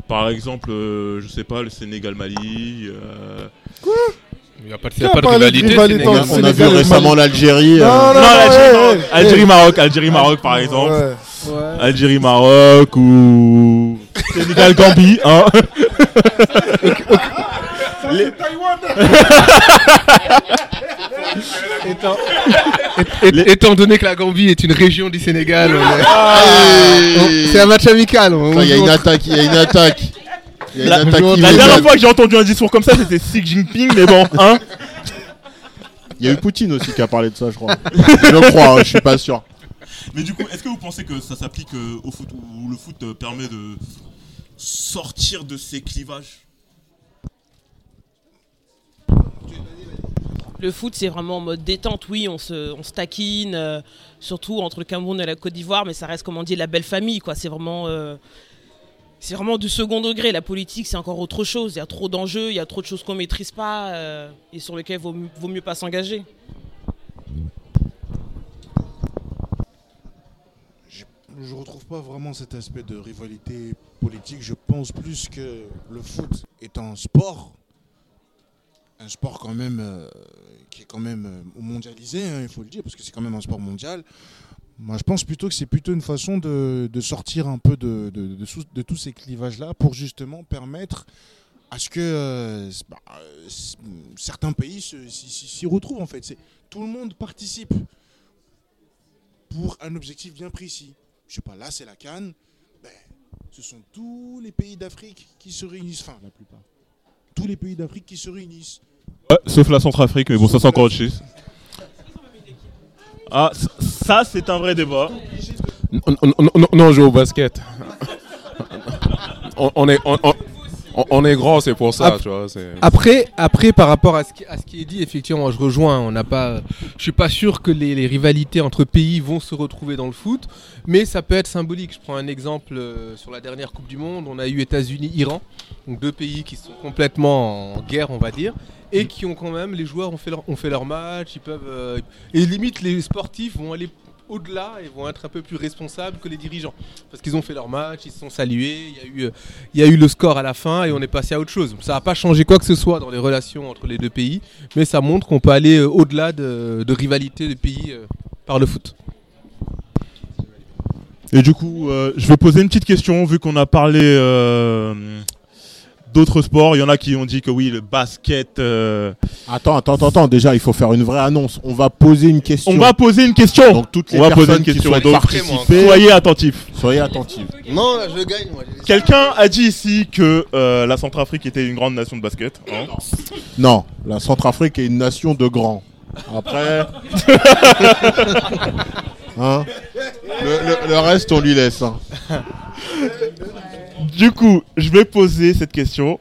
Speaker 5: Par exemple, euh, je sais pas, le Sénégal-Mali. euh,
Speaker 8: Il n'y a pas de,
Speaker 3: a parlé de rivalité
Speaker 7: On a,
Speaker 3: entre
Speaker 7: on a vu
Speaker 3: Sénégal
Speaker 7: récemment l'Algérie.
Speaker 3: Non,
Speaker 7: euh,
Speaker 3: non,
Speaker 5: Non,
Speaker 3: ouais,
Speaker 5: Algérie-Maroc, Algérie-Maroc par exemple.
Speaker 3: Ouais.
Speaker 5: Algérie-Maroc ou Sénégal-Gambie, hein Les-
Speaker 8: Étant... Et- étant donné que la Gambie est une région du Sénégal,
Speaker 7: Ah,
Speaker 8: c'est un match amical.
Speaker 7: Il y a une attaque, il y a une attaque. Il y a
Speaker 5: La,
Speaker 7: attaque
Speaker 5: dernière fois que j'ai entendu un discours comme ça, c'était Xi Jinping, mais bon, hein
Speaker 7: Il y a eu Poutine aussi qui a parlé de ça, je crois. je crois, hein, je suis pas sûr.
Speaker 5: Mais du coup, est-ce que vous pensez que ça s'applique euh, au foot ou le foot euh, permet de sortir de ces clivages?
Speaker 13: Le foot, c'est vraiment en mode détente. Oui, on se, on taquine, euh, surtout entre le Cameroun et la Côte d'Ivoire, mais ça reste, comme on dit, la belle famille. quoi. C'est vraiment, euh, vraiment du second degré. La politique, c'est encore autre chose. Il y a trop d'enjeux, il y a trop de choses qu'on maîtrise pas euh, et sur lesquelles vaut, mieux- vaut mieux pas s'engager.
Speaker 10: Je retrouve pas vraiment cet aspect de rivalité politique. Je pense plus que le foot est un sport, un sport quand même euh, qui est quand même euh, mondialisé, hein, il faut le dire, parce que c'est quand même un sport mondial. Moi, je pense plutôt que c'est plutôt une façon de, sortir un peu de, tous ces clivages-là pour justement permettre à ce que euh, bah, certains pays s'y retrouvent en fait. Tout le monde participe pour un objectif bien précis. Je sais pas, là c'est la Cannes. Ben, ce sont tous les pays d'Afrique qui se réunissent, la plupart. Tous les pays d'Afrique qui se réunissent.
Speaker 5: Ouais, sauf la Centrafrique, mais bon, ça c'est encore autre chose. Ah, ça- ça, c'est un vrai débat.
Speaker 12: Non, non, non, non, on joue au basket. on, on est, on, on- on est grand, c'est pour ça,
Speaker 8: Ap-
Speaker 12: tu vois.
Speaker 8: Après, après, par rapport à ce, qui, à ce qui est dit, effectivement, je rejoins. On n'a pas, je suis pas sûr que les, les rivalités entre pays vont se retrouver dans le foot, mais ça peut être symbolique. Je prends un exemple euh, sur la dernière Coupe du Monde. On a eu États-Unis-Iran, donc deux pays qui sont complètement en guerre, on va dire, et qui ont quand même, les joueurs ont fait leur, ont fait leur match. Ils peuvent, euh, et limite, les sportifs vont aller au-delà et vont être un peu plus responsables que les dirigeants. Parce qu'ils ont fait leur match, ils se sont salués, il y, a eu, le score à la fin et on est passé à autre chose. Ça n'a pas changé quoi que ce soit dans les relations entre les deux pays, mais ça montre qu'on peut aller euh, au-delà de, rivalités de pays euh, par le foot.
Speaker 5: Et du coup, euh, je vais poser une petite question, vu qu'on a parlé d'autres sports. Il y en a qui ont dit que oui, le basket. euh,
Speaker 7: Attends, attends, attends. Déjà, il faut faire une vraie annonce. On va poser une question.
Speaker 5: On va poser une question.
Speaker 7: Donc toutes les
Speaker 5: On va poser
Speaker 7: personnes
Speaker 5: une
Speaker 7: qui
Speaker 5: question. Donc, soyez attentifs.
Speaker 7: soyez attentifs.
Speaker 8: Non, je gagne moi.
Speaker 5: Quelqu'un a dit ici que euh, la Centrafrique était une grande nation de basket. hein.
Speaker 7: Non, la Centrafrique est une nation de grands. Après, hein, le, le- le reste, on lui laisse. hein.
Speaker 5: Du coup, je vais poser cette question.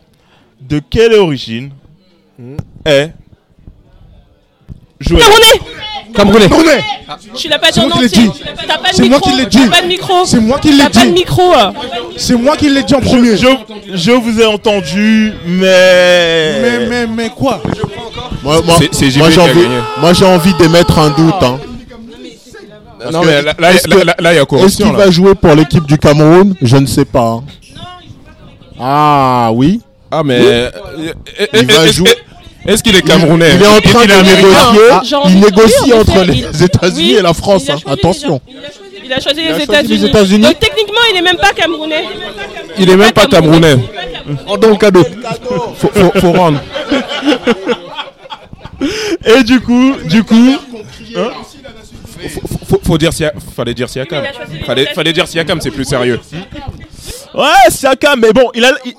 Speaker 5: De quelle origine est Joël
Speaker 8: Camerounais.
Speaker 6: Camerounais
Speaker 9: Tu l'as pas dit
Speaker 6: C'est
Speaker 9: en
Speaker 6: moi qui l'ai
Speaker 9: entier.
Speaker 6: dit.
Speaker 9: T'as pas de
Speaker 6: C'est moi
Speaker 9: micro.
Speaker 6: qui l'ai
Speaker 9: T'as
Speaker 6: dit.
Speaker 9: pas de micro.
Speaker 6: C'est moi qui l'ai
Speaker 9: T'as pas
Speaker 6: dit.
Speaker 9: de micro.
Speaker 6: C'est moi qui l'ai dit en premier.
Speaker 5: je, je vous ai entendu, mais.
Speaker 6: Mais, mais, mais quoi?
Speaker 7: Moi, moi-
Speaker 12: C'est- c'est JB
Speaker 7: moi,
Speaker 12: qui
Speaker 7: j'ai
Speaker 12: a
Speaker 7: envie,
Speaker 12: gagné.
Speaker 7: moi, j'ai envie d'émettre un doute. hein.
Speaker 12: Non, mais là,
Speaker 7: est-ce
Speaker 12: il y a
Speaker 7: Est-ce
Speaker 12: corruption.
Speaker 7: qu'il
Speaker 12: là.
Speaker 7: va jouer pour l'équipe du Cameroun? Je ne sais pas. Ah oui.
Speaker 12: Ah, mais.
Speaker 7: Oui.
Speaker 12: euh,
Speaker 7: Il va
Speaker 12: est-ce-
Speaker 7: jouer.
Speaker 12: Est-ce qu'il est camerounais?
Speaker 7: Il est en train de négocier.
Speaker 9: Ah,
Speaker 7: il négocie entre les États-Unis
Speaker 9: oui,
Speaker 7: et la France.
Speaker 9: il a
Speaker 7: hein.
Speaker 9: choisi
Speaker 7: Attention.
Speaker 9: Il a choisi
Speaker 7: Il a
Speaker 9: les
Speaker 7: choisi les
Speaker 9: États-Unis. Donc techniquement, il est même pas camerounais.
Speaker 12: Il est même pas camerounais. On donne le cadeau. Faut, faut, faut rendre.
Speaker 5: Et du coup, du coup.
Speaker 12: Faut, faut dire fallait dire Siakam. Fallait, fallait dire Siakam, c'est plus sérieux.
Speaker 5: Ouais, Siakam, mais bon, il a. Il,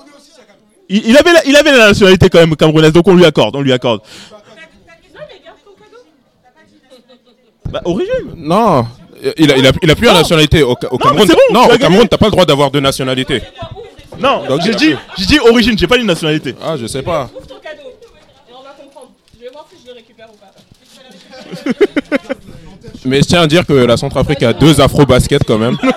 Speaker 5: il- il avait la, il avait la nationalité quand même camerounaise, donc on lui accorde, on lui accorde. Bah, origine
Speaker 12: Non. Il a, il a, il a plus la nationalité. Au, au Cameroun,
Speaker 5: bon,
Speaker 12: non, au Cameroun, t'as pas le droit d'avoir deux nationalités.
Speaker 5: Non,
Speaker 12: Donc,
Speaker 5: j'ai dit, j'ai dit origine, j'ai pas dit nationalité.
Speaker 12: Ah, je sais pas.
Speaker 9: Ouvre ton cadeau. Et on va comprendre. Je vais voir si je le récupère ou pas.
Speaker 12: Mais je tiens à dire que la Centrafrique a deux afro-baskets quand même.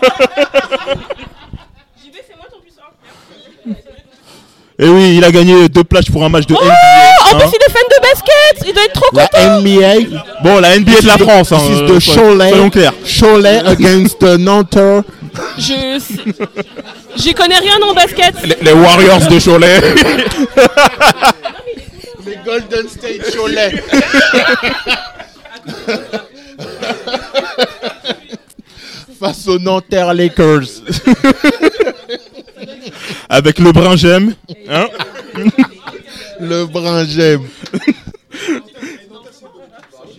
Speaker 5: Et oui, il a gagné deux plages pour un match de NBA.
Speaker 9: Oh, en
Speaker 5: hein.
Speaker 9: plus, il est fan de basket. Il doit être trop
Speaker 7: La
Speaker 9: content.
Speaker 7: NBA.
Speaker 5: Bon, la NBA de la France, hein, euh,
Speaker 7: Cholet.
Speaker 5: soyons clairs.
Speaker 7: Cholet against the Nantes.
Speaker 9: Je. J'y connais rien en basket.
Speaker 12: Les, les Warriors de Cholet.
Speaker 7: Les Golden State Cholet. Face aux Nanterre Lakers?
Speaker 5: Avec le brin j'aime. Hein?
Speaker 7: Le brun j'aime.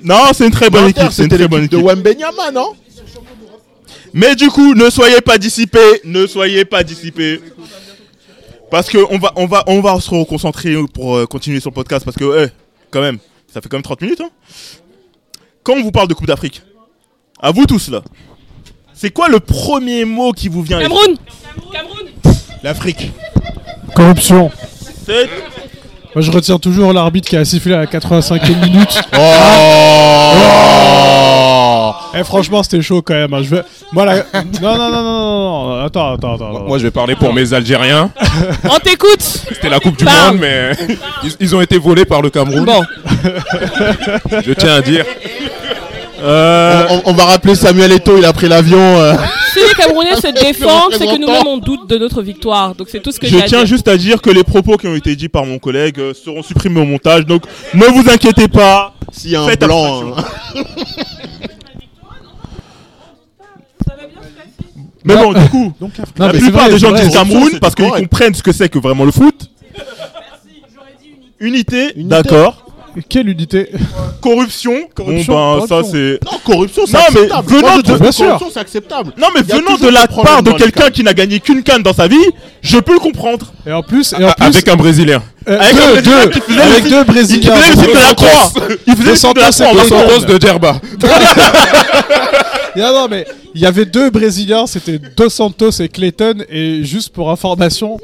Speaker 5: non, c'est une très bonne
Speaker 7: Nanterre,
Speaker 5: équipe. C'est une très bonne
Speaker 7: de
Speaker 5: équipe.
Speaker 7: Wembenyama, non?
Speaker 5: Mais du coup, ne soyez pas dissipés, ne soyez pas dissipés. Parce que on va, on va, on va se reconcentrer pour euh, continuer sur le podcast parce que, eh, quand même, ça fait quand même 30 minutes. Hein. Quand on vous parle de Coupe d'Afrique, à vous tous là, c'est quoi le premier mot qui vous vient
Speaker 9: Cameroun. Cameroun.
Speaker 7: L'Afrique.
Speaker 11: Corruption.
Speaker 5: C'est-
Speaker 11: Moi, je retiens toujours l'arbitre qui a sifflé à la 85e minute.
Speaker 7: Oh
Speaker 11: Eh, franchement, c'était chaud quand même. hein. Je vais... Moi, la... non, non, non, non, non, non, attends, attends, attends.
Speaker 12: Moi, je vais parler pour mes Algériens.
Speaker 9: On t'écoute.
Speaker 12: C'était la Coupe du
Speaker 9: Parle.
Speaker 12: Monde, mais ils, ils ont été volés par le Cameroun.
Speaker 9: Bon.
Speaker 12: Je tiens à dire.
Speaker 5: Euh,
Speaker 7: on, on va rappeler Samuel Eto'o, il a pris l'avion. euh.
Speaker 9: Si les Camerounais se défendent, c'est que nous-mêmes on doute de notre victoire. Donc c'est tout ce que
Speaker 5: Je
Speaker 9: j'ai à
Speaker 5: tiens
Speaker 9: dire.
Speaker 5: juste à dire que les propos qui ont été dits par mon collègue euh, seront supprimés au montage, donc ne vous inquiétez pas.
Speaker 7: S'il y a un
Speaker 5: Faites
Speaker 7: blanc. hein.
Speaker 5: Mais bon, du coup,
Speaker 11: Non,
Speaker 5: la plupart
Speaker 11: vrai,
Speaker 5: des gens disent Cameroun parce qu'ils comprennent ce que c'est que vraiment le foot. Unité, d'accord.
Speaker 11: Quelle unité
Speaker 5: Corruption.
Speaker 11: Corruption,
Speaker 5: Bon, ben, ça c'est.
Speaker 7: Non, corruption, c'est
Speaker 5: Non, mais
Speaker 7: acceptable.
Speaker 5: venant
Speaker 7: Moi,
Speaker 5: de-
Speaker 11: Bien sûr.
Speaker 7: corruption, c'est acceptable.
Speaker 5: Non, mais
Speaker 7: Il
Speaker 5: venant de la part de quelqu'un qui n'a gagné qu'une canne dans sa vie, je peux le comprendre.
Speaker 11: Et en plus, et en
Speaker 12: A-
Speaker 11: plus
Speaker 12: Avec un Brésilien.
Speaker 11: euh,
Speaker 5: Avec un
Speaker 11: deux,
Speaker 5: Brésilien
Speaker 11: deux,
Speaker 5: qui faisait
Speaker 11: avec
Speaker 5: le-
Speaker 11: deux
Speaker 5: Il
Speaker 11: Brésiliens.
Speaker 5: faisait le cycle de la croix. Il faisait le de la
Speaker 11: Santos
Speaker 5: croix.
Speaker 12: de Djerba.
Speaker 11: Non, non, mais il y avait deux Brésiliens, c'était Dos Santos et Clayton, et juste pour information,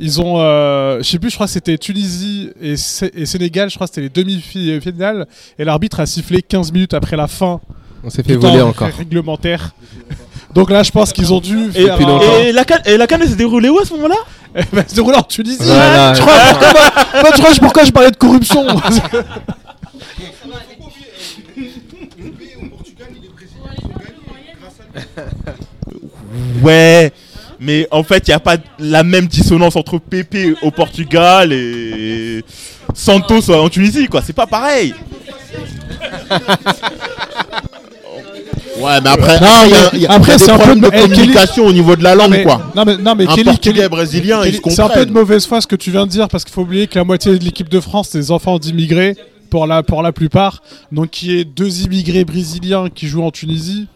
Speaker 11: ils ont, euh, je sais plus, je crois que c'était Tunisie et, Sé- et Sénégal, je crois que c'était les demi-finales, et l'arbitre a sifflé 15 minutes après la fin.
Speaker 8: On s'est fait voler encore.
Speaker 11: Réglementaire. Donc là, je pense qu'ils ont dû
Speaker 5: Et,
Speaker 11: faire un-
Speaker 5: et la canne, et la canne elle s'est déroulée où à ce moment-là?
Speaker 11: Eh ben, c'est déroulé en Tunisie.
Speaker 8: Voilà.
Speaker 11: Je crois, pourquoi, je crois, pourquoi je parlais de corruption
Speaker 5: Ouais, mais en fait, il n'y a pas la même dissonance entre Pépé au Portugal et Santos en Tunisie, quoi. C'est pas pareil.
Speaker 7: Ouais, mais après,
Speaker 11: Non,
Speaker 7: il y a-
Speaker 11: mais
Speaker 7: il y a,
Speaker 11: après,
Speaker 7: il a
Speaker 11: c'est un peu de-
Speaker 7: de,
Speaker 11: Kelly-
Speaker 7: communication au niveau de la langue,
Speaker 11: mais,
Speaker 7: quoi.
Speaker 11: Non mais, non, mais
Speaker 7: Un
Speaker 11: Kelly,
Speaker 7: Portugais
Speaker 11: Kelly-
Speaker 7: brésilien, ils se
Speaker 11: Kelly, c'est un peu de mauvaise foi ce que tu viens de dire parce qu'il faut oublier que la moitié de l'équipe de France, c'est des enfants d'immigrés pour la, pour la plupart. Donc qu'il y ait deux immigrés brésiliens qui jouent en Tunisie.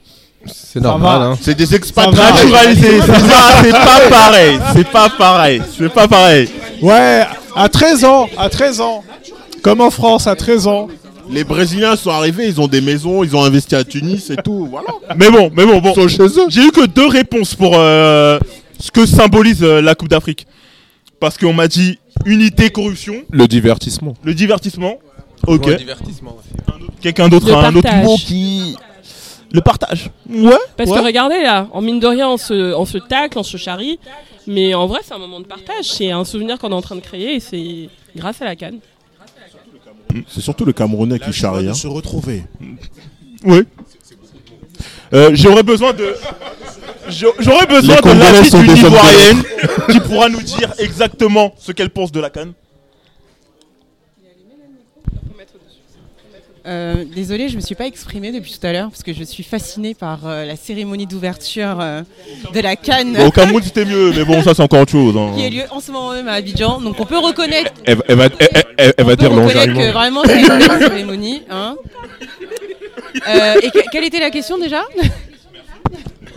Speaker 8: C'est normal, hein.
Speaker 7: C'est des expatriés.
Speaker 11: va.
Speaker 5: Naturalisé, c'est pas, pareil. C'est pas pareil. C'est pas pareil.
Speaker 11: Ouais, à 13 ans, à 13 ans. Comme en France, à 13 ans.
Speaker 7: Les Brésiliens sont arrivés, ils ont des maisons, ils ont investi à Tunis et tout, voilà.
Speaker 5: Mais bon, mais bon, bon.
Speaker 7: Ils sont chez eux.
Speaker 5: J'ai eu que deux réponses pour euh, ce que symbolise euh, la Coupe d'Afrique. Parce qu'on m'a dit unité, corruption,
Speaker 12: Le divertissement.
Speaker 5: le divertissement. Ok. Quelqu'un d'autre un autre mot qui. Le partage. Ouais.
Speaker 9: Parce
Speaker 5: ouais.
Speaker 9: que regardez là, en mine de rien, on se, on se tacle, on se charrie. Mais en vrai, c'est un moment de partage. C'est un souvenir qu'on est en train de créer et c'est grâce à la canne.
Speaker 7: C'est surtout le Camerounais qui charrie.
Speaker 10: de
Speaker 7: hein.
Speaker 10: se retrouver.
Speaker 5: Oui. Euh, J'aurais besoin de. j'a- J'aurais besoin
Speaker 7: Les
Speaker 5: de l'avis d'une Ivoirienne qui pourra nous dire exactement ce qu'elle pense de la canne.
Speaker 14: Euh, désolée, je me suis pas exprimée depuis tout à l'heure parce que je suis fascinée par euh, la cérémonie d'ouverture euh, de la Cannes
Speaker 5: Bon, au Cameroun c'était mieux, mais bon, ça c'est encore autre chose. hein.
Speaker 14: qui a lieu en ce moment même à Abidjan. Donc on peut reconnaître,
Speaker 12: Elle, va- elle va, elle, va dire
Speaker 14: reconnaître que vraiment c'est une cérémonie. Hein. Et que- quelle était la question déjà?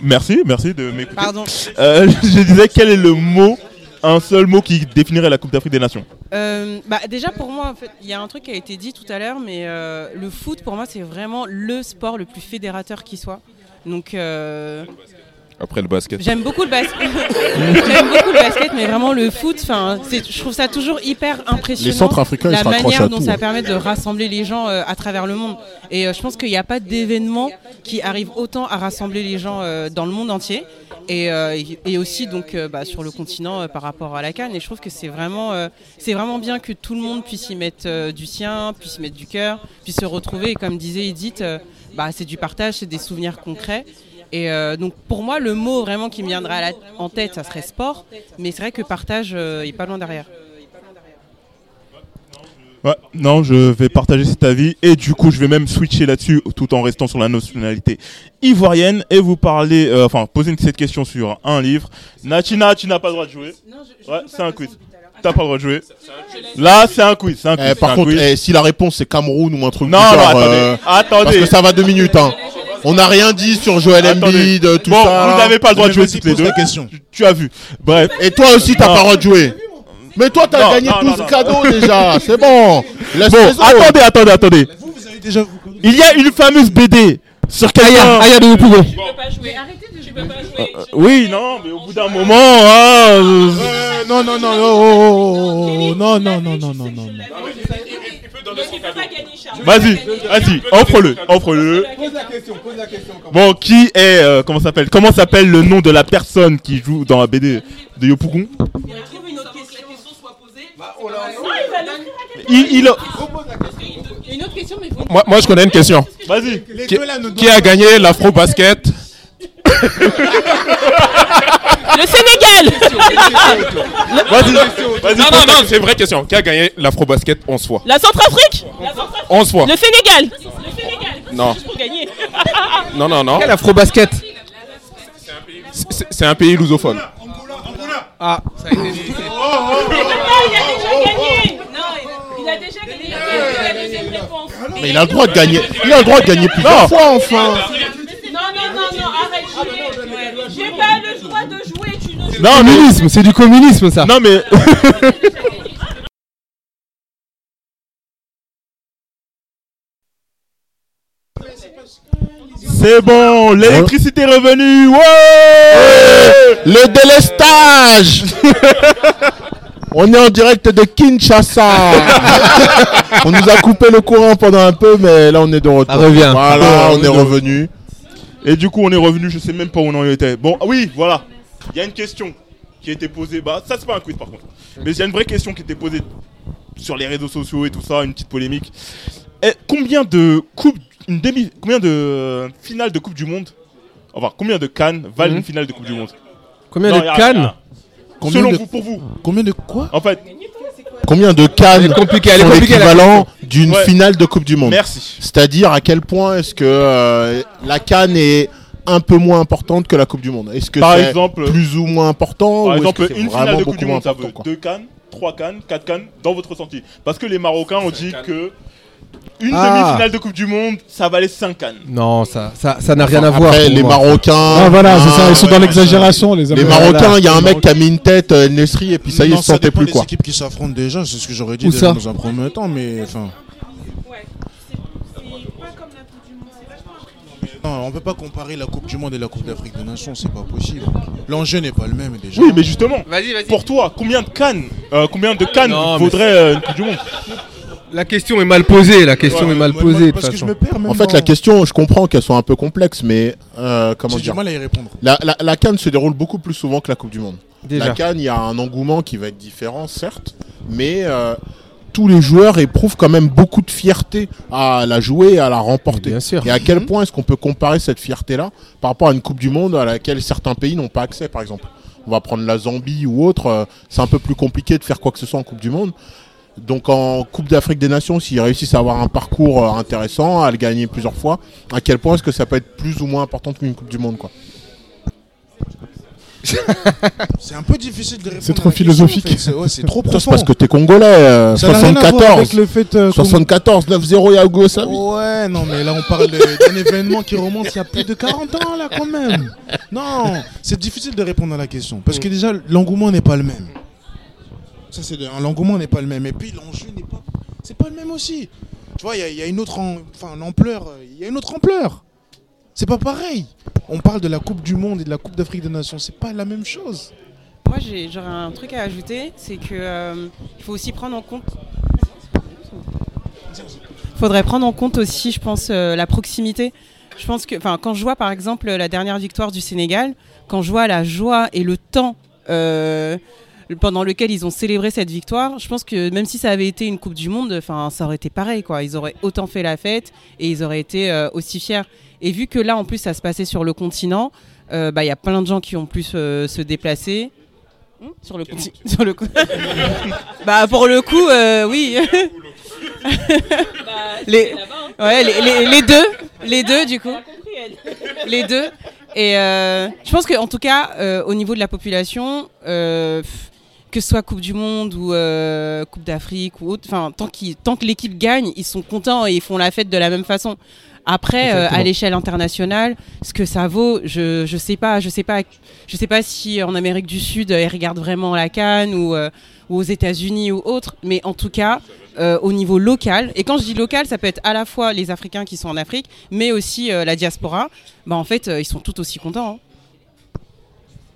Speaker 5: Merci, merci de m'écouter.
Speaker 14: Pardon.
Speaker 5: Je disais quel est le mot, un seul mot qui définirait la Coupe d'Afrique des Nations?
Speaker 14: Euh, bah, déjà pour moi en fait il y a un truc qui a été dit tout à l'heure mais euh, le foot pour moi c'est vraiment le sport le plus fédérateur qui soit. Donc euh,
Speaker 12: Après le basket.
Speaker 14: J'aime beaucoup le basket. J'aime beaucoup le basket, mais vraiment le foot, enfin, c'est- je trouve ça toujours hyper impressionnant.
Speaker 7: Les Centrafricains, ils
Speaker 14: la
Speaker 7: raccrochent
Speaker 14: manière
Speaker 7: à
Speaker 14: dont
Speaker 7: tout,
Speaker 14: ça
Speaker 7: hein.
Speaker 14: permet de rassembler les gens euh, à travers le monde. Et euh, je pense qu'il n'y a pas d'événement qui arrive autant à rassembler les gens euh, dans le monde entier. Et, euh, et- aussi donc euh, bah, sur le continent euh, par rapport à la Cannes. Et je trouve que c'est vraiment, euh, c'est vraiment bien que tout le monde puisse y mettre euh, du sien, puisse y mettre du cœur, puisse se retrouver. Et comme disait Edith, euh, bah, c'est du partage, c'est des souvenirs concrets. Et euh, donc pour moi, le mot vraiment qui me viendra la- en tête, ça serait sport. Mais c'est vrai que partage euh, est pas loin derrière.
Speaker 5: Ouais, non, je vais partager cet avis et du coup, je vais même switcher là-dessus tout en restant sur la nationalité ivoirienne et vous parler, euh, enfin, poser une- cette question sur un livre. Natina, tu n'as pas le droit de jouer. Ouais, c'est un quiz. T'as pas le droit de jouer. Là, c'est un quiz. un quiz,
Speaker 7: Eh, par
Speaker 5: un
Speaker 7: contre,
Speaker 5: quiz.
Speaker 7: eh, si la réponse c'est Cameroun ou un truc
Speaker 5: Non,
Speaker 7: du
Speaker 5: non,
Speaker 7: genre,
Speaker 5: attendez,
Speaker 7: euh,
Speaker 5: attendez.
Speaker 7: parce que ça va deux minutes. Hein. On n'a rien dit sur Joël
Speaker 5: Attendez.
Speaker 7: Embiid, tout
Speaker 5: bon,
Speaker 7: ça.
Speaker 5: vous n'avez pas le droit de jouer toutes les deux.
Speaker 10: question.
Speaker 5: Tu, tu as vu. Bref.
Speaker 7: Et toi aussi, t'as pas le droit de jouer. Mais toi, t'as gagné
Speaker 5: non,
Speaker 7: tout
Speaker 5: non,
Speaker 7: ce
Speaker 5: non.
Speaker 7: cadeau déjà. C'est bon. Laisse
Speaker 5: Bon, attendez, attendez, attendez.
Speaker 10: Déjà,
Speaker 5: Il y a une fameuse BD sur quelqu'un.
Speaker 8: Aya de Pougon.
Speaker 9: Tu peux pas jouer. Arrêtez de. Tu peux pas jouer.
Speaker 5: Euh, Oui, non, mais au bout d'un moment, hein, euh,
Speaker 10: Euh, non, non, non, oh, oh, oh, oh, non, non, non, non, non, non, non.
Speaker 9: Donc il peut pas gagner, Charles.
Speaker 5: Vas-y, vas-y, offre-le, offre-le. Bon, qui est, euh, comment s'appelle, comment s'appelle le nom de la personne qui joue dans la BD de Yopougon? Il, il,
Speaker 14: Une autre question, mais
Speaker 12: Moi, moi, je connais une question.
Speaker 5: vas-y.
Speaker 12: Qui, qui a gagné l'afro-basket?
Speaker 9: Le Sénégal.
Speaker 5: Vas-y, vas-y.
Speaker 12: Non, non, non, c'est une vraie question. Qui a gagné l'afro-basket 11 fois?
Speaker 9: La Centrafrique? La Centrafrique.
Speaker 12: 11 fois.
Speaker 9: Le Sénégal. Le Sénégal.
Speaker 12: Non. Non, non, non.
Speaker 8: Quel afro-basket?
Speaker 12: C'est c'est un pays lusophone.
Speaker 8: Ah, ça a été dit.
Speaker 9: Il a déjà gagné. Non, il a déjà gagné.
Speaker 7: Mais il a le droit de gagner. Il a le droit de gagner plusieurs fois, enfin.
Speaker 9: Non, non, non, non, arrête. j'ai- J'ai pas le droit de jouer, tu ne joues
Speaker 8: Non, communisme, c'est du communisme ça.
Speaker 5: Non mais. C'est bon, l'électricité est revenue. Ouais
Speaker 7: Le délestage On est en direct de Kinshasa. on nous a coupé le courant pendant un peu, mais là on est de retour.
Speaker 8: Ça revient.
Speaker 7: Voilà,
Speaker 5: Oh,
Speaker 7: on est revenu.
Speaker 5: Et du coup, on est revenu, je sais même pas où on en était. Bon, ah oui, voilà. Il y a une question qui a été posée. Bah, ça, c'est pas un quiz par contre. Mais il y a une vraie question qui a été posée sur les réseaux sociaux et tout ça, une petite polémique. Et combien de coupes, une demi, combien de euh, finales de Coupe du Monde Enfin, combien de Cannes valent
Speaker 8: Mhm.
Speaker 5: une finale de Coupe du Monde?
Speaker 8: Combien
Speaker 5: Non,
Speaker 8: de
Speaker 5: y a-
Speaker 8: cannes
Speaker 5: y a-
Speaker 10: Combien
Speaker 5: Selon
Speaker 10: de-
Speaker 5: vous, pour vous.
Speaker 10: Combien de quoi
Speaker 5: En fait,
Speaker 7: Combien de cannes
Speaker 8: Elle est compliquée, elle est
Speaker 7: sont
Speaker 8: compliquée, la
Speaker 7: l'équivalent d'une
Speaker 5: Ouais.
Speaker 7: finale de Coupe du Monde?
Speaker 5: Merci.
Speaker 7: C'est-à-dire à quel point est-ce que euh, la canne est un peu moins importante que la Coupe du Monde Est-ce que c'est plus ou moins important
Speaker 5: Par
Speaker 7: ou
Speaker 5: exemple, une finale de Coupe du Monde, ça veut
Speaker 7: quoi
Speaker 5: deux cannes, trois cannes, quatre cannes, dans votre ressenti. Parce que les Marocains ont dit que une
Speaker 8: Ah.
Speaker 5: demi-finale de Coupe du Monde, ça valait 5 cannes.
Speaker 8: Non, ça ça ça n'a rien à
Speaker 7: Après,
Speaker 8: voir.
Speaker 7: les
Speaker 8: moi.
Speaker 7: Marocains.
Speaker 11: Ah voilà, c'est ça, ils sont
Speaker 7: ouais,
Speaker 11: dans
Speaker 7: machin.
Speaker 11: l'exagération, les
Speaker 7: Les. Marocains, il y a un
Speaker 11: Les
Speaker 7: mec qui a mis une tête, euh, Nesri, et puis ça y est,
Speaker 10: Non,
Speaker 7: il se sentait
Speaker 10: dépend
Speaker 7: plus quoi.
Speaker 10: équipes qui s'affrontent déjà, c'est ce que j'aurais dit dans un premier temps, mais enfin. Non, on peut pas comparer la Coupe du Monde et la Coupe d'Afrique des Nations, c'est pas possible. L'enjeu n'est pas le même déjà.
Speaker 5: Oui, mais justement,
Speaker 8: Vas-y, vas-y.
Speaker 5: pour toi, combien de cannes, euh, combien de cannes
Speaker 8: Non, mais
Speaker 5: vaudrait euh, une Coupe du Monde?
Speaker 8: La question est mal posée, la question
Speaker 10: Ouais,
Speaker 8: est mal
Speaker 10: moi-
Speaker 8: posée de toute
Speaker 10: Parce que je
Speaker 8: façon.
Speaker 10: me perds même
Speaker 7: En fait,
Speaker 10: dans-
Speaker 7: la question, je comprends qu'elles sont un peu complexes, mais euh, comment
Speaker 10: J'ai du
Speaker 7: dire
Speaker 10: mal à y répondre.
Speaker 7: la, la, la Cannes se déroule beaucoup plus souvent que la Coupe du Monde.
Speaker 8: Déjà.
Speaker 7: La Cannes, il y a un engouement qui va être différent, certes, mais euh, tous les joueurs éprouvent quand même beaucoup de fierté à la jouer et à la remporter.
Speaker 8: Bien sûr.
Speaker 7: Et à quel point est-ce qu'on peut comparer cette fierté-là par rapport à une Coupe du Monde à laquelle certains pays n'ont pas accès, par exemple? On va prendre la Zambie ou autre, euh, c'est un peu plus compliqué de faire quoi que ce soit en Coupe du Monde. Donc en Coupe d'Afrique des Nations, s'ils réussissent à avoir un parcours euh, intéressant, à le gagner plusieurs fois, à quel point est-ce que ça peut être plus ou moins important qu'une Coupe du Monde quoi?
Speaker 10: C'est un peu difficile de répondre.
Speaker 11: C'est
Speaker 10: à
Speaker 11: trop
Speaker 10: la question,
Speaker 11: philosophique.
Speaker 10: en fait. C'est ouais, trop profond.
Speaker 7: parce que t'es congolais, euh,
Speaker 10: Ça n'a rien à voir
Speaker 7: 74.
Speaker 10: avec le fait, euh, qu'on-
Speaker 7: 74, 9-0 Yago Sami.
Speaker 10: Ouais, non, mais là on parle d'un événement qui remonte il y a plus de 40 ans, là, quand même. Non, c'est difficile de répondre à la question. Parce que déjà, l'engouement n'est pas le même. Ça, c'est de- l'engouement n'est pas le même. Et puis, l'enjeu n'est pas. C'est pas le même aussi. Tu vois, il y a- il y, a une autre en- enfin, l'ampleur. euh, Il y a une autre ampleur. C'est pas pareil. On parle de la Coupe du Monde et de la Coupe d'Afrique des Nations. C'est pas la même chose.
Speaker 14: Moi, j'aurais un truc à ajouter, c'est que euh, il faut aussi prendre en compte. Il faudrait prendre en compte aussi, je pense, euh, la proximité. Je pense que, enfin, quand je vois par exemple la dernière victoire du Sénégal, quand je vois la joie et le temps euh, pendant lequel ils ont célébré cette victoire, je pense que même si ça avait été une Coupe du Monde, enfin, ça aurait été pareil, quoi. Ils auraient autant fait la fête et ils auraient été euh, aussi fiers. Et vu que là, en plus, ça se passait sur le continent, euh, bah, il y a plein de gens qui ont pu se, se déplacer. Hmm, Sur le conti- sur le coup. bah pour le coup euh, oui. les, ouais, les, les- les deux, les deux du coup. Les deux. Et euh, je pense qu'en tout cas, euh, au niveau de la population, euh, pff, que ce soit Coupe du Monde ou euh, Coupe d'Afrique ou autre, enfin tant, qu'ils- tant que l'équipe gagne, ils sont contents et ils font la fête de la même façon. Après, euh, à l'échelle internationale, ce que ça vaut, je je sais pas, je sais pas, je sais pas si en Amérique du Sud euh, ils regardent vraiment la Cannes ou, euh, ou aux États-Unis ou autre, mais en tout cas euh, au niveau local. Et quand je dis local, ça peut être à la fois les Africains qui sont en Afrique, mais aussi euh, la diaspora. Bah en fait, euh, ils sont tout aussi contents. hein.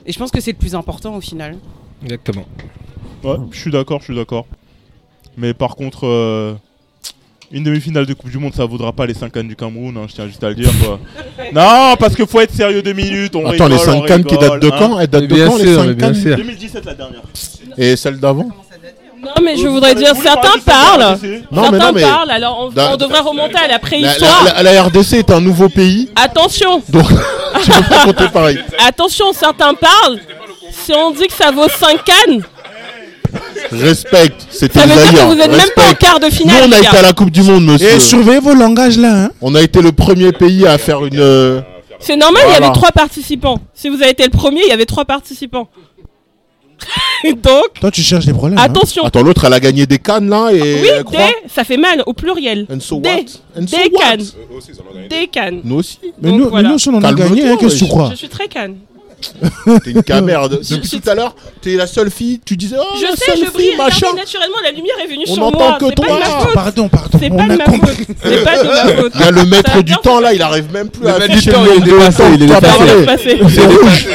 Speaker 14: Et je pense que c'est le plus important au final.
Speaker 8: Exactement.
Speaker 5: Ouais, je suis d'accord, je suis d'accord. Mais par contre, euh, une demi-finale de Coupe du Monde, ça vaudra pas les 5 cannes du Cameroun, hein, je tiens juste à le dire. Quoi. non, parce qu'il faut être sérieux deux minutes. On
Speaker 7: Attends, les
Speaker 5: rigole,
Speaker 7: 5
Speaker 5: on
Speaker 7: cannes qui datent de
Speaker 5: hein.
Speaker 7: quand? Elles datent de
Speaker 8: Bien
Speaker 7: quand les
Speaker 8: sûr,
Speaker 7: 5
Speaker 8: mais bien
Speaker 7: cannes
Speaker 8: sûr.
Speaker 5: 2017 la dernière.
Speaker 7: Et celle d'avant?
Speaker 9: Non, mais je voudrais dire, certains parlent.
Speaker 7: Non, mais
Speaker 9: certains
Speaker 7: non, mais-
Speaker 9: parlent, alors on, devrait remonter à la
Speaker 7: la,
Speaker 9: préhistoire.
Speaker 7: la- la- la RDC est un nouveau pays,
Speaker 9: Attention,
Speaker 7: donc tu peux pas compter pareil.
Speaker 9: attention, certains parlent. Si on dit que ça vaut 5 cannes,
Speaker 7: Respecte, c'était
Speaker 9: ça veut dire que vous n'êtes même pas en.
Speaker 7: Nous,
Speaker 9: quart de finale.
Speaker 7: on a été à la Coupe du Monde, monsieur.
Speaker 10: Et surveillez vos langages là, hein.
Speaker 7: On a été le premier pays à faire une. euh,
Speaker 9: C'est normal, il y
Speaker 7: Voilà.
Speaker 9: avait trois participants. Si vous avez été le premier, il y avait trois participants. Donc,
Speaker 10: Toi, tu cherches des problèmes. hein.
Speaker 9: attention.
Speaker 7: Attends, l'autre, elle a gagné des cannes là et.
Speaker 9: Oui,
Speaker 7: elle croit.
Speaker 9: des, ça fait mal au pluriel.
Speaker 7: And so
Speaker 9: des,
Speaker 7: what? And so
Speaker 9: des
Speaker 7: what?
Speaker 9: Cannes. Des cannes.
Speaker 7: Nous aussi.
Speaker 10: Mais
Speaker 9: Donc,
Speaker 10: nous, mais
Speaker 9: voilà.
Speaker 10: nous aussi, on en a
Speaker 7: Calme-toi,
Speaker 10: gagné, hein, qu'est-ce que tu
Speaker 7: wesh.
Speaker 10: crois?
Speaker 9: Je suis très canne.
Speaker 7: T'es une camère. Depuis tout à l'heure, t'es la seule fille. Tu disais, oh,
Speaker 9: Je
Speaker 7: la
Speaker 9: sais,
Speaker 7: seule
Speaker 9: je
Speaker 7: fille,
Speaker 9: brille.
Speaker 7: machin.
Speaker 9: Regardez, naturellement, la lumière est venue
Speaker 7: On
Speaker 9: sur
Speaker 7: n'entend
Speaker 9: moi.
Speaker 7: que toi.
Speaker 9: de ma
Speaker 7: Ah,
Speaker 9: faute.
Speaker 10: Pardon, pardon.
Speaker 9: C'est pas de ma faute. C'est pas de ma faute.
Speaker 7: Il y a le maître du temps là, il arrive même plus à afficher le
Speaker 11: il est
Speaker 7: nombre de temps
Speaker 11: il est dépassé.
Speaker 7: C'est rouge.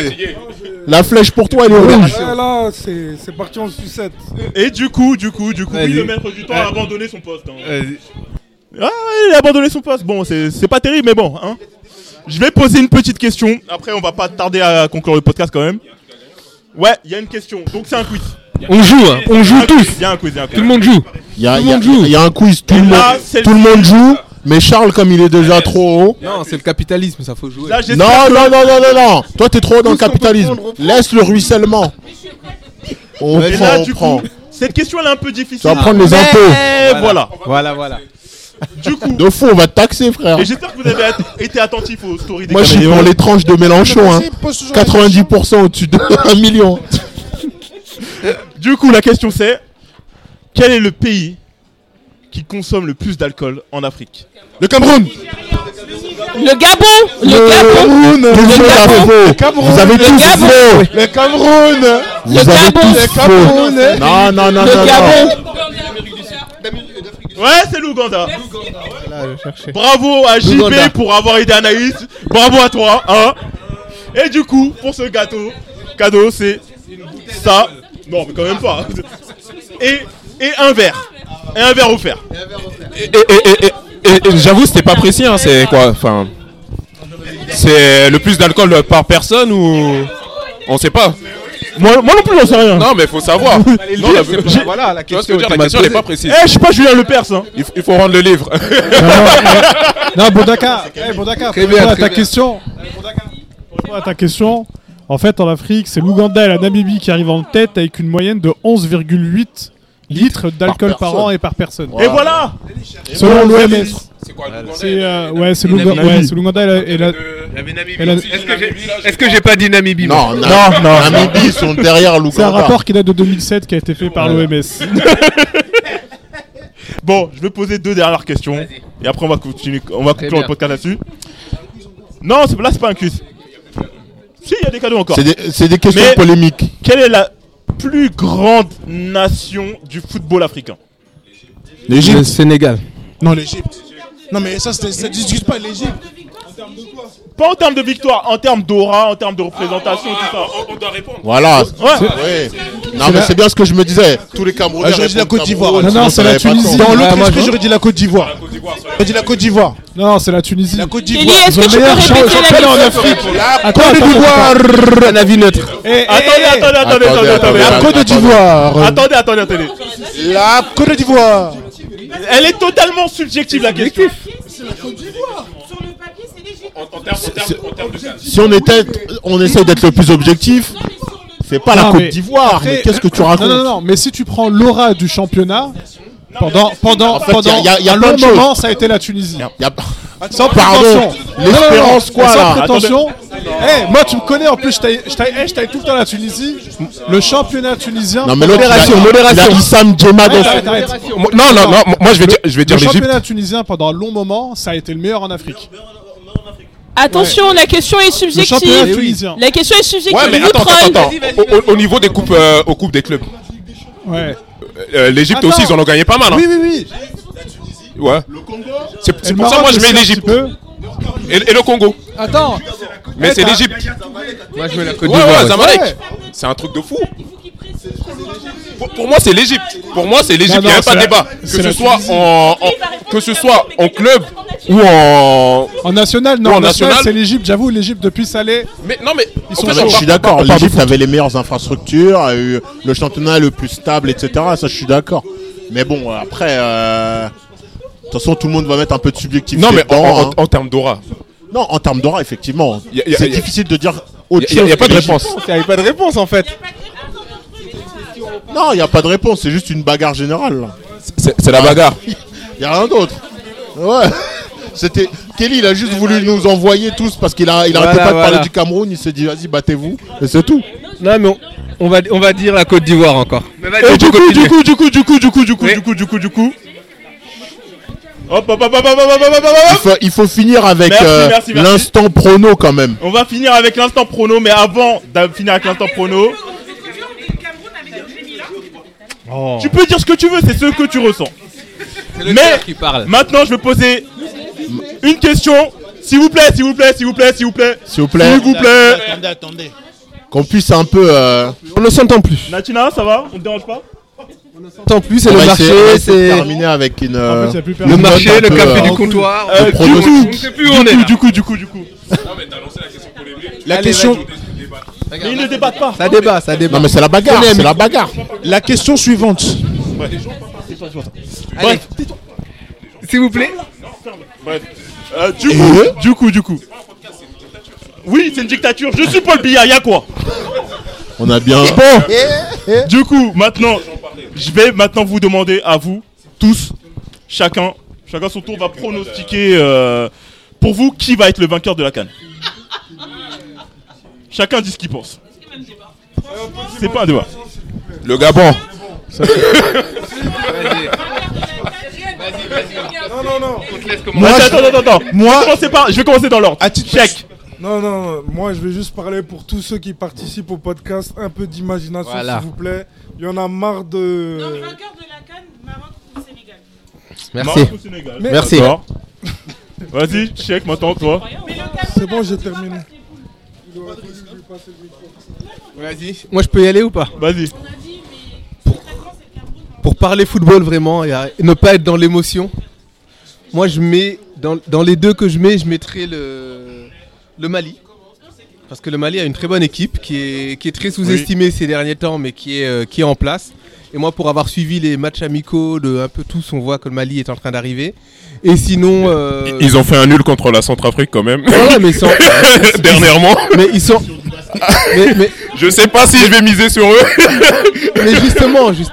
Speaker 7: La flèche pour toi, elle est rouge.
Speaker 6: Ouais, là, c'est parti en sucette.
Speaker 5: Et du coup, du coup, du coup, oui, le maître du temps a abandonné son poste. hein. Ah il a abandonné son poste. Bon, c'est c'est pas terrible, mais bon. Hein. Je vais poser une petite question. Après, on va pas tarder à conclure le podcast quand même. Ouais, il y a une question. Donc c'est un quiz.
Speaker 11: On joue, hein. on joue
Speaker 5: quiz,
Speaker 11: tous.
Speaker 5: Il y a un quiz, il y a un quiz.
Speaker 11: Tout le monde joue.
Speaker 7: Il y a,
Speaker 11: Tout le
Speaker 7: il y a-
Speaker 11: monde joue.
Speaker 7: il y a un quiz, tout, le,
Speaker 5: là,
Speaker 7: monde, tout le monde joue, mais Charles, comme il est déjà trop haut.
Speaker 8: Non, c'est le capitalisme, ça faut jouer.
Speaker 5: Là, j'espère
Speaker 7: Non,
Speaker 5: que-
Speaker 7: non, non, non, non, non. Toi, t'es trop haut dans le capitalisme. Laisse le ruissellement. On prend,
Speaker 5: là,
Speaker 7: on
Speaker 5: du
Speaker 7: prend.
Speaker 5: coup, cette question elle est un peu difficile.
Speaker 7: Tu vas prendre les
Speaker 5: Mais
Speaker 7: impôts.
Speaker 5: Voilà.
Speaker 8: Voilà, voilà.
Speaker 5: Du coup,
Speaker 7: De fou, on va te taxer, frère.
Speaker 5: et j'espère que vous avez at- été attentif aux stories des
Speaker 7: Moi, je suis pour les tranches de Mélenchon. Hein.
Speaker 10: Vas-y, pose toujours la
Speaker 7: 90% au-dessus de 1 million.
Speaker 5: Du coup, la question c'est quel est le pays qui consomme le plus d'alcool en Afrique?
Speaker 10: Le Cameroun
Speaker 9: Le Gabon Le
Speaker 7: le monde a faux.
Speaker 10: Cameroun.
Speaker 7: Vous avez
Speaker 10: Le
Speaker 7: tous
Speaker 10: Gabon.
Speaker 7: faux.
Speaker 10: Le Cameroun
Speaker 7: Vous avez
Speaker 9: Gabon.
Speaker 7: tous
Speaker 10: Le
Speaker 7: faux.
Speaker 10: Cameroun
Speaker 7: Non, non, non,
Speaker 9: Le
Speaker 7: non, non.
Speaker 9: Gabon
Speaker 5: Ouais, c'est
Speaker 8: je cherchais.
Speaker 5: Bravo à JB pour avoir aidé Anaïs. Bravo à toi. Hein Et du coup, pour ce gâteau, cadeau, c'est ça. Non, mais quand même pas. Et, et un verre. Et un verre offert.
Speaker 12: Et, et- et- et- et- et j'avoue, c'était pas précis, hein, c'est quoi Enfin. C'est le plus d'alcool par personne ou. On sait pas.
Speaker 5: Moi, moi non plus, j'en sais rien.
Speaker 12: Non, mais faut savoir. Non, la-
Speaker 8: J'ai- Voilà, la
Speaker 12: Tu vois ce que
Speaker 8: question.
Speaker 12: je veux dire La question, elle est
Speaker 8: posée.
Speaker 12: pas précise.
Speaker 5: Eh, je suis pas Julien Lepers. Hein.
Speaker 12: Il, f- il faut rendre le livre.
Speaker 11: Non, Bondaka, eh, Bondaka,
Speaker 8: Très
Speaker 11: pour
Speaker 8: bien,
Speaker 11: répondre à
Speaker 8: très
Speaker 11: ta
Speaker 8: bien.
Speaker 11: question. Bondaka, pour répondre à ta question, en fait, en Afrique, c'est l'Ouganda et la Namibie qui arrivent en tête avec une moyenne de 11,8 litres d'alcool par, an et par personne.
Speaker 5: Et voilà.
Speaker 11: Selon l'OMS.
Speaker 12: C'est quoi
Speaker 11: C'est euh, ouais, c'est l'Ouganda ouais, c'est l'Ouganda et la,
Speaker 8: Est-ce que j'ai pas dit Namibie
Speaker 7: Non, non, non. Namibie, sont derrière
Speaker 11: c'est un
Speaker 7: l'Ouganda.
Speaker 11: rapport qui date de 2007 qui a été fait par l'OMS.
Speaker 5: Bon, je vais poser deux dernières questions. Et après, on va continuer. On va conclure le podcast là-dessus. Non, c'est- là, c'est pas un quiz. Si, il y a des cadeaux encore.
Speaker 7: C'est des, questions
Speaker 5: Mais-
Speaker 7: polémiques.
Speaker 5: Quelle est la plus grande nation du football africain
Speaker 8: Le
Speaker 10: L'Égypte.
Speaker 8: Sénégal.
Speaker 10: Non, l'Égypte. Non, mais ça, ça discute pas l'Égypte.
Speaker 5: Pas en termes de victoire, en termes d'aura, en termes de représentation, tout ça.
Speaker 12: On doit répondre.
Speaker 7: Voilà.
Speaker 5: Ouais.
Speaker 7: Ouais. Non, mais c'est bien ce que je me disais. Tous les Camerounais.
Speaker 10: Ah, j'aurais dit la Côte d'Ivoire.
Speaker 11: Non, non, c'est la Tunisie.
Speaker 10: Dans l'autre esprit, j'aurais dit la Côte d'Ivoire. J'aurais dit la Côte d'Ivoire.
Speaker 11: Non, c'est la Tunisie.
Speaker 10: La Côte d'Ivoire.
Speaker 9: est-ce
Speaker 11: Ils ont
Speaker 9: que
Speaker 11: le meilleur championnat en
Speaker 9: question
Speaker 11: Afrique.
Speaker 10: La Côte d'Ivoire.
Speaker 8: Un avis neutre.
Speaker 11: Eh, eh,
Speaker 5: Attendez,
Speaker 11: eh,
Speaker 5: attendez, attendez, attendez,
Speaker 7: Attendez.
Speaker 10: La. Côte d'Ivoire.
Speaker 5: Attendez, attendez, attendez.
Speaker 10: La Côte d'Ivoire.
Speaker 5: Elle est totalement subjective la question.
Speaker 7: Si on était, on essaye d'être le plus objectif, c'est pas la
Speaker 11: Non,
Speaker 7: Côte d'Ivoire.
Speaker 11: après-
Speaker 7: Mais qu'est-ce que tu racontes
Speaker 11: Non, non, non, mais si tu prends l'aura du championnat, pendant, pendant,
Speaker 7: En fait,
Speaker 11: pendant
Speaker 7: y a- y a- y a
Speaker 11: un long moment, ça a été la Tunisie.
Speaker 7: Y a-
Speaker 11: Sans prétention.
Speaker 7: l'espérance,
Speaker 11: Non, non, non,
Speaker 7: quoi,
Speaker 11: Sans prétention. Eh, moi, tu me connais en plus, je t'aille- je t'aille eh, tout le temps la Tunisie. Le championnat tunisien.
Speaker 7: Non, mais
Speaker 8: Modération, modération.
Speaker 7: Issam Djemma dans.
Speaker 12: Non, non, non, moi je vais dire, je vais dire
Speaker 11: Le championnat tunisien, pendant un long moment, ça a été le meilleur en Afrique.
Speaker 9: Attention, la question est subjective.
Speaker 11: tunisien.
Speaker 9: La question est subjective.
Speaker 12: Ouais, mais attends, attends, attends. Au, au- au niveau des coupes, euh, aux coupes des clubs,
Speaker 11: Ouais.
Speaker 12: euh, l'Égypte
Speaker 11: Attends.
Speaker 12: aussi, ils en ont gagné pas mal. Hein.
Speaker 11: Oui, oui, oui.
Speaker 12: Ouais. C'est pour ça, moi je mets l'Égypte. Et, et le Congo.
Speaker 11: Attends.
Speaker 12: Mais
Speaker 11: Eh,
Speaker 12: c'est l'Égypte.
Speaker 8: Moi, je mets la Côte d'Ivoire.
Speaker 12: ouais.
Speaker 11: Ouais.
Speaker 12: C'est un truc de fou. Pour, pour moi, c'est l'Égypte. Pour moi, c'est l'Égypte. Il n'y a pas de débat. Que ce soit en, en- que ce soit en club ou en.
Speaker 11: En national, non,
Speaker 12: en
Speaker 11: en national, c'est l'Égypte. J'avoue, l'Égypte, depuis Salé.
Speaker 12: Mais non, mais
Speaker 11: Ils
Speaker 12: en
Speaker 11: sont
Speaker 12: fait, on
Speaker 7: Je suis d'accord, l'Égypte avait les meilleures infrastructures, a eu le championnat le plus stable, etc. Ça, je suis d'accord. Mais bon, après, euh, de toute façon, tout le monde va mettre un peu de subjectivité.
Speaker 12: Non, mais en,
Speaker 7: dedans,
Speaker 12: en-
Speaker 7: hein.
Speaker 12: en termes d'aura.
Speaker 7: Non, en termes d'aura, effectivement.
Speaker 12: Y a- y a-
Speaker 7: C'est
Speaker 12: y a-
Speaker 7: difficile de dire autre
Speaker 12: Il n'y a,
Speaker 7: chose.
Speaker 12: y a pas de réponse.
Speaker 8: Il n'y avait pas de réponse en fait.
Speaker 7: Non, il n'y a pas de réponse, c'est juste une bagarre générale.
Speaker 12: C'est la bagarre.
Speaker 7: Il n'y a rien d'autre. Ouais. C'était Kelly, il a juste voulu nous envoyer tous parce qu'il a, Voilà, arrêtait pas de parler du Cameroun. Il s'est dit, vas-y, battez-vous. Et c'est tout.
Speaker 8: Non, mais on, va, on va dire la Côte d'Ivoire encore. Mais
Speaker 5: Et du coup, du coup, du coup, du coup, du coup, du coup, du coup, du coup, du coup. Hop, hop, hop, hop, hop, hop, hop, hop,
Speaker 7: Il
Speaker 5: hop.
Speaker 7: faut, il faut finir avec euh, l'instant prono quand même.
Speaker 5: On va finir avec l'instant prono, mais avant de finir avec l'instant prono, tu peux dire ce que tu veux, c'est ce que tu ressens.
Speaker 8: le
Speaker 5: Mais
Speaker 8: qui parle.
Speaker 5: maintenant, je vais poser une question. S'il vous plaît, s'il vous plaît, s'il vous plaît, s'il vous plaît.
Speaker 7: S'il vous plaît.
Speaker 5: S'il vous plaît.
Speaker 10: Attendez, attendez.
Speaker 7: Qu'on puisse un peu. euh,
Speaker 8: On ne s'entend plus.
Speaker 5: Natina, ça va? On te dérange pas?
Speaker 8: Tant plus, c'est
Speaker 7: on
Speaker 8: le marché, c'est
Speaker 7: terminer avec une.
Speaker 11: En
Speaker 7: euh,
Speaker 11: fait, plus
Speaker 8: le marché, le café
Speaker 7: euh,
Speaker 8: du comptoir.
Speaker 5: Euh, du coup,
Speaker 8: On sait plus où on
Speaker 5: du
Speaker 8: est
Speaker 5: coup, du coup, du coup, du coup.
Speaker 10: La
Speaker 8: Allez,
Speaker 10: question,
Speaker 8: vas-y.
Speaker 5: Mais ils ne débattent pas.
Speaker 8: Ça débat, ça débat.
Speaker 7: Non, mais c'est la bagarre, c'est la bagarre.
Speaker 10: la question suivante.
Speaker 8: Allez. S'il vous plaît.
Speaker 5: Bref. Euh, du coup, du coup, du coup. Oui, c'est une dictature. Je suis Paul Biya, y'a quoi?
Speaker 7: On a bien.
Speaker 5: Bon, du coup, maintenant, je vais maintenant vous demander à vous tous, chacun, chacun son tour va pronostiquer euh, pour vous qui va être le vainqueur de la canne. Chacun dit ce qu'il pense. C'est pas un débat.
Speaker 12: Le Gabon.
Speaker 6: Non, non, non.
Speaker 5: Moi, attends, attends, attends.
Speaker 10: moi-
Speaker 5: je, vais commencer par- je vais commencer dans l'ordre.
Speaker 10: À titre
Speaker 5: Check.
Speaker 6: Non, non, non, moi je vais juste parler pour tous ceux qui participent au podcast. Un peu d'imagination,
Speaker 8: Voilà.
Speaker 6: s'il vous plaît. Il y en a marre de.
Speaker 13: vainqueur de la Cannes, Maroc ou Sénégal
Speaker 8: Merci.
Speaker 5: Maroc ou Sénégal
Speaker 8: Merci.
Speaker 5: D'accord. Vas-y, check maintenant, toi.
Speaker 6: C'est bon, j'ai terminé.
Speaker 8: Vas-y. Moi, je peux y aller ou pas
Speaker 5: Vas-y.
Speaker 8: Pour parler football vraiment et ne pas être dans l'émotion, moi je mets dans, dans les deux que je mets, je mettrai le, le Mali. Parce que le Mali a une très bonne équipe qui est, qui est très sous-estimée ces derniers temps, mais qui est, euh, qui est en place. Et moi, pour avoir suivi les matchs amicaux de un peu tous, on voit que le Mali est en train d'arriver. Et sinon. euh,
Speaker 12: Ils ont fait un nul contre la Centrafrique quand même.
Speaker 8: Ouais, mais ils sont-
Speaker 12: Dernièrement.
Speaker 8: Mais ils sont. mais, mais-
Speaker 12: Je sais pas si je vais miser sur eux.
Speaker 8: mais justement, juste-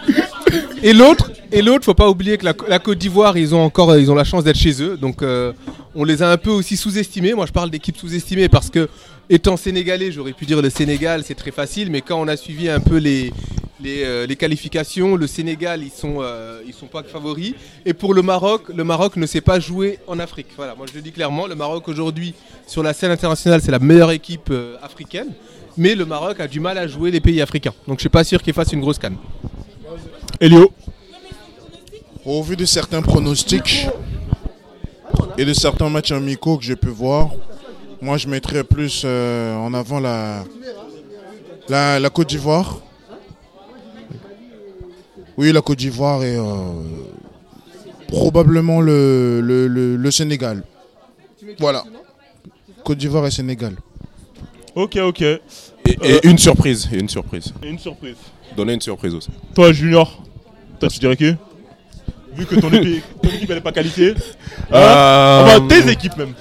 Speaker 8: et l'autre, et l'autre, faut pas oublier que la, la Côte d'Ivoire, ils ont encore, ils ont la chance d'être chez eux, donc euh, on les a un peu aussi sous-estimés. Moi, je parle d'équipes sous-estimées parce que, étant sénégalais, j'aurais pu dire le Sénégal, c'est très facile, mais quand on a suivi un peu les les, euh, les qualifications, le Sénégal, ils sont, euh, ils sont pas favoris. Et pour le Maroc, le Maroc ne sait pas jouer en Afrique. Voilà, moi je le dis clairement, le Maroc aujourd'hui sur la scène internationale, c'est la meilleure équipe euh, africaine. Mais le Maroc a du mal à jouer les pays africains. Donc je suis pas sûr qu'il fasse une grosse canne.
Speaker 5: Elio.
Speaker 10: Au vu de certains pronostics et de certains matchs amicaux que j'ai pu voir, moi je mettrais plus en avant la, la Côte d'Ivoire. Oui, la Côte d'Ivoire et euh, probablement le, le, le- le Sénégal. Voilà. Côte d'Ivoire et Sénégal.
Speaker 5: Ok, ok.
Speaker 12: Et, et
Speaker 5: Euh,
Speaker 12: une surprise. Et une surprise.
Speaker 5: Et une surprise.
Speaker 12: Donner une surprise aussi.
Speaker 5: Toi, Junior, toi, tu dirais qui? Vu que ton équipe, ton équipe elle est pas qualifiée. Hein?
Speaker 12: Euh,
Speaker 5: Enfin, tes équipes même.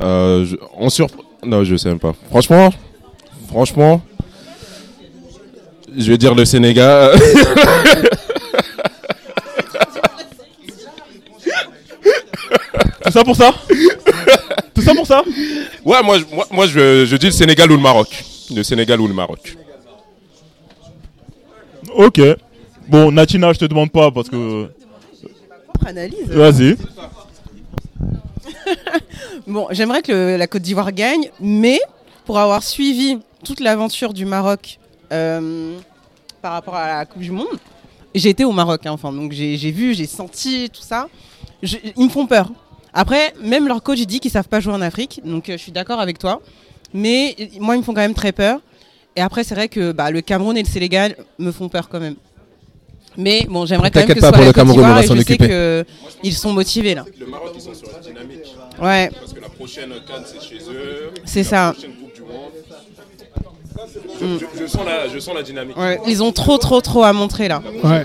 Speaker 12: Euh, je- on sur... Non, je sais même pas. Franchement, franchement, je vais dire le Sénégal.
Speaker 5: Tout ça pour ça Tout ça pour ça
Speaker 12: ouais, moi, je- moi, moi je, je dis le Sénégal ou le Maroc. Le Sénégal ou le Maroc.
Speaker 5: Ok. Bon, Natina, je te demande pas parce que.
Speaker 14: Analyse.
Speaker 5: Vas-y.
Speaker 14: Bon, j'aimerais que le- la Côte d'Ivoire gagne, mais pour avoir suivi toute l'aventure du Maroc euh, par rapport à la Coupe du Monde, j'ai été au Maroc, hein, enfin, donc j'ai vu, j'ai senti tout ça. Je- ils me font peur. Après, même leur coach dit qu'ils savent pas jouer en Afrique, donc euh, je suis d'accord avec toi. Mais euh, moi, ils me font quand même très peur. Et après, c'est vrai que bah, le Cameroun et le Sénégal me font peur quand même. Mais bon, j'aimerais quand même que
Speaker 8: T'inquiète
Speaker 14: ce
Speaker 8: pas
Speaker 14: soit
Speaker 8: pour
Speaker 14: la
Speaker 8: le Cameroun, on va s'en
Speaker 14: je sais
Speaker 8: occuper.
Speaker 14: qu'ils sont motivés là.
Speaker 12: Le Maroc, ils sont sur la dynamique.
Speaker 14: Ouais.
Speaker 12: Parce que la prochaine Cannes, c'est chez eux.
Speaker 14: C'est
Speaker 12: La
Speaker 14: ça.
Speaker 12: prochaine Je, sens la, je sens la dynamique.
Speaker 14: Ouais, ils ont trop, trop, trop à montrer là.
Speaker 11: Ouais.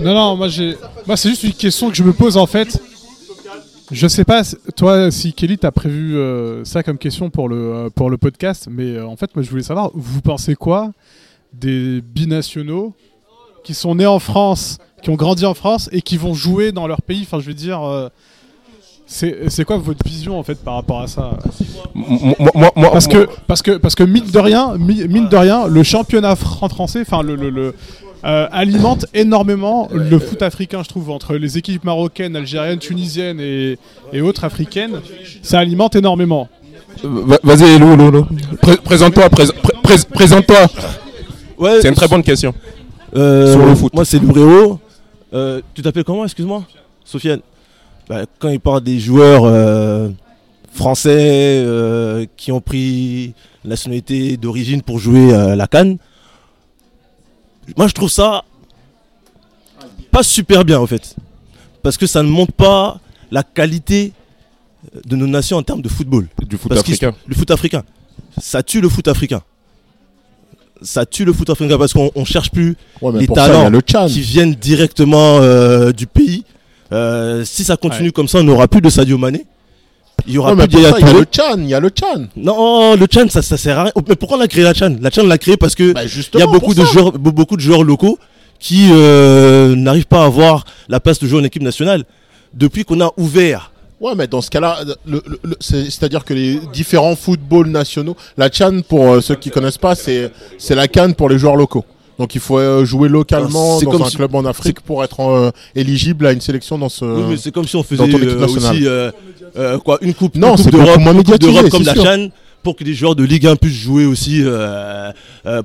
Speaker 11: Non, non, moi j'ai. Moi, c'est juste une question que je me pose en fait. Je sais pas, toi, si Kelly, t'as prévu euh, ça comme question pour le, euh, pour le podcast, mais euh, en fait, moi, je voulais savoir, vous pensez quoi des binationaux qui sont nés en France, qui ont grandi en France et qui vont jouer dans leur pays? Enfin, je veux dire, euh, C'est quoi votre vision en fait par rapport à ça?
Speaker 12: Moi- moi- moi-
Speaker 11: parce
Speaker 12: moi-
Speaker 11: que parce que parce que mine de rien, mi- mine de rien, le championnat fran- français, enfin le, le- le, euh, alimente énormément le foot africain, je trouve, entre les équipes marocaines, algériennes, tunisiennes et, et autres africaines, ça alimente énormément.
Speaker 12: Va- Vas-y, Lou, Lou, Lou. Pré- Présente-toi, prés- pré- prés- présente-toi.
Speaker 15: Ouais,
Speaker 12: C'est une très bonne question.
Speaker 15: Euh,
Speaker 12: Sur le foot.
Speaker 15: Moi, c'est Lubréo. Euh, tu t'appelles comment, excuse-moi? Sofiane. Bah, quand il parle des joueurs euh, français euh, qui ont pris la nationalité d'origine pour jouer à la Cannes, moi, je trouve ça pas super bien, en fait. Parce que ça ne montre pas la qualité de nos nations en termes de football.
Speaker 12: Du foot
Speaker 15: Parce
Speaker 12: africain.
Speaker 15: Le foot africain. Ça tue le foot africain. Ça tue le foot africain parce qu'on on cherche plus
Speaker 7: Ouais,
Speaker 15: les
Speaker 7: ça,
Speaker 15: talents
Speaker 7: le
Speaker 15: qui viennent directement euh, du pays. Euh, si ça continue comme ça, on n'aura plus de Sadio Mané. Il y aura
Speaker 7: mais
Speaker 15: plus de
Speaker 7: ça, il y a le. Chan, il y a le Chan.
Speaker 15: Non, le Chan, ça, ça sert à rien. Mais pourquoi on a créé la Chan? La Chan, l'a créé parce que il y a beaucoup de
Speaker 7: ça.
Speaker 15: joueurs, be- beaucoup de joueurs locaux qui euh, n'arrivent pas à avoir la place de jouer en équipe nationale. Depuis qu'on a ouvert
Speaker 7: Ouais, mais dans ce cas-là, le- le- le- c'est- c'est-à-dire que les différents footballs nationaux, la Chan, pour euh, ceux qui connaissent pas, c'est c'est la Cannes pour les joueurs locaux. Donc il faut euh, jouer localement dans
Speaker 15: comme
Speaker 7: un
Speaker 15: si-
Speaker 7: club en Afrique pour être euh, éligible à une sélection dans ce.
Speaker 15: Oui, mais c'est comme si on faisait euh, aussi euh, quoi, une coupe,
Speaker 7: Non,
Speaker 15: une coupe d'Europe, comme la. Chan pour que les joueurs de Ligue 1 puissent jouer aussi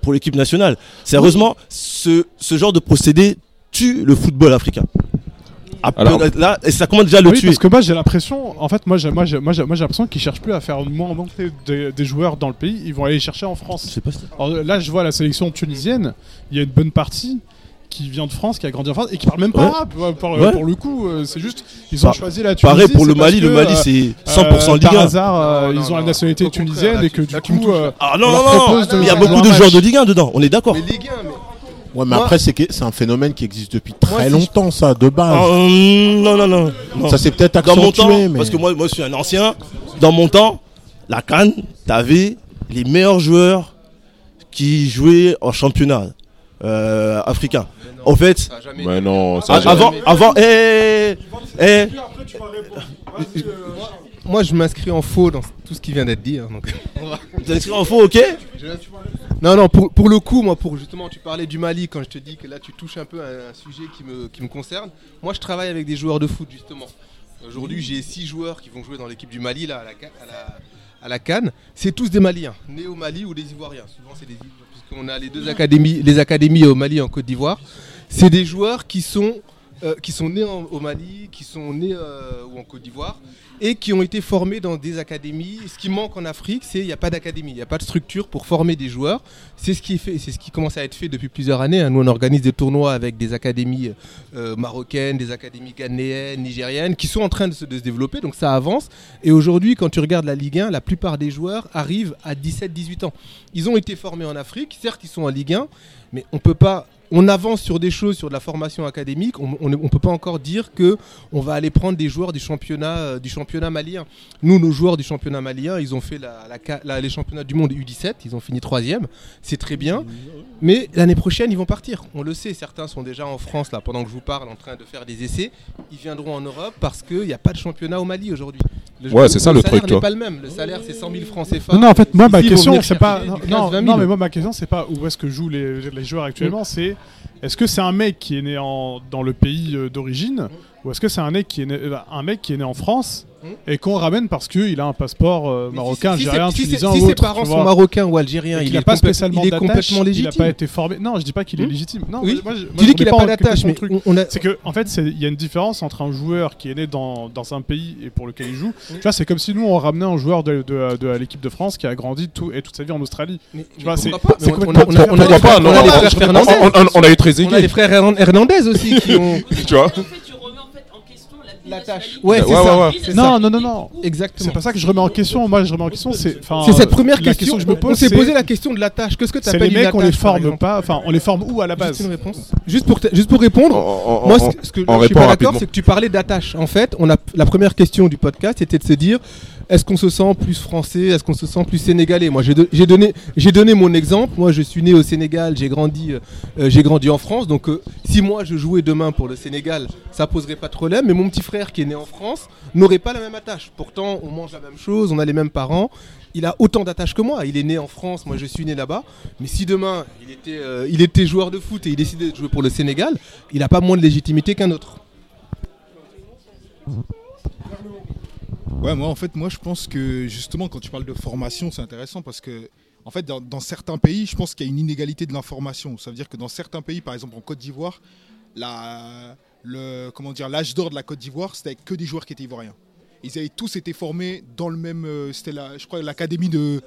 Speaker 15: pour l'équipe nationale. Sérieusement, ce, ce genre de procédé tue le football africain.
Speaker 11: Alors-
Speaker 15: là, et ça commence déjà à le
Speaker 11: oui,
Speaker 15: tuer.
Speaker 11: parce que moi j'ai l'impression, en fait, moi j'ai, moi j'ai, moi j'ai, moi, j'ai l'impression qu'ils cherchent plus à faire moins monter des, des joueurs dans le pays, ils vont aller les chercher en France. Alors, là, je vois la sélection tunisienne, il y a une bonne partie qui vient de France, qui a grandi en France et qui parle même pas
Speaker 15: Ouais.
Speaker 11: arabe. Pour, pour-
Speaker 15: Ouais.
Speaker 11: pour le coup, euh, c'est juste ils ont choisi la Tunisie.
Speaker 15: pareil pour le
Speaker 11: parce
Speaker 15: Mali, le Mali,
Speaker 11: euh,
Speaker 15: c'est 100%
Speaker 11: euh,
Speaker 15: Ligue
Speaker 11: Par
Speaker 15: 1.
Speaker 11: hasard, euh, ils ont la nationalité tunisienne et que du coup, euh,
Speaker 15: Ah non,
Speaker 11: on leur
Speaker 15: non, non,
Speaker 11: propose de
Speaker 15: il y a
Speaker 11: jouer
Speaker 15: beaucoup
Speaker 11: un
Speaker 15: de
Speaker 11: match.
Speaker 15: joueurs de Ligue 1 dedans, on est d'accord.
Speaker 7: Ouais, mais
Speaker 15: Moi-
Speaker 7: après, c'est que- c'est un phénomène qui existe depuis très longtemps, ça, de base.
Speaker 15: Euh, non, non, non, non.
Speaker 7: Ça s'est peut-être
Speaker 15: Dans mon
Speaker 7: accentué,
Speaker 15: temps,
Speaker 7: mais-
Speaker 15: parce que moi, moi je suis un ancien, dans mon temps, la Cannes, t'avais les meilleurs joueurs qui jouaient en championnat euh, africain. En fait,
Speaker 12: Mais non, ça
Speaker 15: a-
Speaker 12: j'ai-
Speaker 15: avant, avant, eh, eh,
Speaker 8: Moi, je m'inscris en faux dans tout ce qui vient d'être dit. hein, donc.
Speaker 15: Tu t'inscris en faux, ok
Speaker 8: Non, non, pour, pour le coup, moi, pour justement, tu parlais du Mali quand je te dis que là, tu touches un peu à un sujet qui me, qui me concerne. Moi, je travaille avec des joueurs de foot, justement. Aujourd'hui, j'ai six joueurs qui vont jouer dans l'équipe du Mali, là, à la, Ca- à la, à la Cannes. C'est tous des Maliens, nés au Mali ou des Ivoiriens. Souvent, c'est des Ivoiriens, puisqu'on a les deux académies, les académies au Mali et en Côte d'Ivoire. C'est des joueurs qui sont, euh, qui sont nés au Mali, qui sont nés euh, ou en Côte d'Ivoire et qui ont été formés dans des académies. Ce qui manque en Afrique, c'est il n'y a pas d'académie, il n'y a pas de structure pour former des joueurs. C'est ce qui est fait, c'est ce qui commence à être fait depuis plusieurs années. hein. Nous, on organise des tournois avec des académies euh, marocaines, des académies ghanéennes, nigériennes, qui sont en train de se, de se développer. Donc ça avance. Et aujourd'hui, quand tu regardes la Ligue 1, la plupart des joueurs arrivent à 17-18 ans. Ils ont été formés en Afrique. Certes, ils sont en Ligue 1, mais on peut pas. On avance sur des choses, sur de la formation académique. On ne peut pas encore dire que on va aller prendre des joueurs du championnat, euh, du championnat malien. Nous, nos joueurs du championnat malien, ils ont fait la- la ca- la- les championnats du monde U17. Ils ont fini troisième. C'est très bien. Mais l'année prochaine, ils vont partir. On le sait. Certains sont déjà en France là, pendant que je vous parle, en train de faire des essais. Ils viendront en Europe parce qu'il n'y a pas de championnat au Mali aujourd'hui. Le-
Speaker 12: Ouais, c'est ça, le
Speaker 8: salaire
Speaker 12: truc,
Speaker 8: n'est
Speaker 12: toi.
Speaker 8: pas le même. Le salaire, c'est 100 000 francs CFA.
Speaker 11: Non, non, en fait, moi, ma question, c'est pas. Non,
Speaker 8: du 15,
Speaker 11: non,
Speaker 8: 20 000.
Speaker 11: non, mais moi, ma question, c'est pas où est-ce que jouent les, les joueurs actuellement, c'est est-ce que c'est un mec qui est né dans le pays euh, d'origine? Ou est-ce que c'est un mec qui est né, euh, un mec qui est né en France et qu'on ramène parce qu'il a un passeport euh, marocain,
Speaker 8: si
Speaker 11: algérien,
Speaker 8: si
Speaker 11: tunisien
Speaker 8: si
Speaker 11: ou
Speaker 8: ses parents sont marocains ou algériens, il est
Speaker 11: pas spécialement
Speaker 8: il est complètement
Speaker 11: Il a
Speaker 8: légitime.
Speaker 11: pas été formé. Non, je dis pas qu'il est
Speaker 8: Hmm
Speaker 11: légitime. Non,
Speaker 8: Oui.
Speaker 11: moi, je- moi,
Speaker 8: Tu dis qu'il
Speaker 11: remets
Speaker 8: a pas
Speaker 11: en
Speaker 8: d'attache, mais on- a-
Speaker 11: c'est que en fait, il y a une différence entre un joueur qui est né dans, dans un pays et pour lequel il joue. Tu vois, c'est comme si nous on ramenait un joueur de, de, de l'équipe de France qui a grandi tout et toute sa vie en Australie. tu vois, c'est
Speaker 8: Mais on- a- les frères- on a les frères.
Speaker 12: On- a
Speaker 8: les Hernandez aussi qui ont.
Speaker 12: Tu vois?
Speaker 8: La tâche. Ouais, c'est
Speaker 12: Ouais,
Speaker 8: ça.
Speaker 12: ouais, ouais.
Speaker 8: c'est
Speaker 11: Non,
Speaker 8: ça.
Speaker 11: non, non, non.
Speaker 8: Exactement.
Speaker 11: C'est pas ça que je remets en question. Moi, je remets en question, c'est.
Speaker 8: C'est cette première question.
Speaker 11: que je me pose.
Speaker 8: on s'est
Speaker 11: c'est-
Speaker 8: posé la question de la tâche. Qu'est-ce que tu appelles
Speaker 11: les
Speaker 8: une
Speaker 11: mecs, on les forme pas. Enfin, on les forme où à la base
Speaker 8: Juste une réponse. Juste pour, te- juste pour répondre,
Speaker 12: on-
Speaker 8: moi,
Speaker 12: on-
Speaker 8: ce, ce que je suis pas d'accord, c'est que tu parlais d'attache. En fait, on a la première question du podcast, c'était de se dire, est-ce qu'on se sent plus français, est-ce qu'on se sent plus sénégalais? Moi, j'ai do- j'ai donné, mon exemple. Moi, je suis né au Sénégal, j'ai grandi, euh, euh, en France. Donc, euh, si moi je jouais demain pour le Sénégal, ça poserait pas de problème. Mais mon petit frère qui est né en France n'aurait pas la même attache. Pourtant, on mange la même chose, on a les mêmes parents. Il a autant d'attaches que moi. Il est né en France, moi je suis né là-bas. Mais si demain il était, il était joueur de foot et il décidait de jouer pour le Sénégal, il n'a pas moins de légitimité qu'un autre.
Speaker 16: Ouais, moi en fait, moi je pense que justement quand tu parles de formation, c'est intéressant parce que en fait, dans, certains pays, je pense qu'il y a une inégalité de l'information. Ça veut dire que dans certains pays, par exemple en Côte d'Ivoire, le, comment dire, l'âge d'or de la Côte d'Ivoire, c'était que des joueurs qui étaient ivoiriens. Ils avaient tous été formés dans le même, euh, c'était la, je crois l'académie de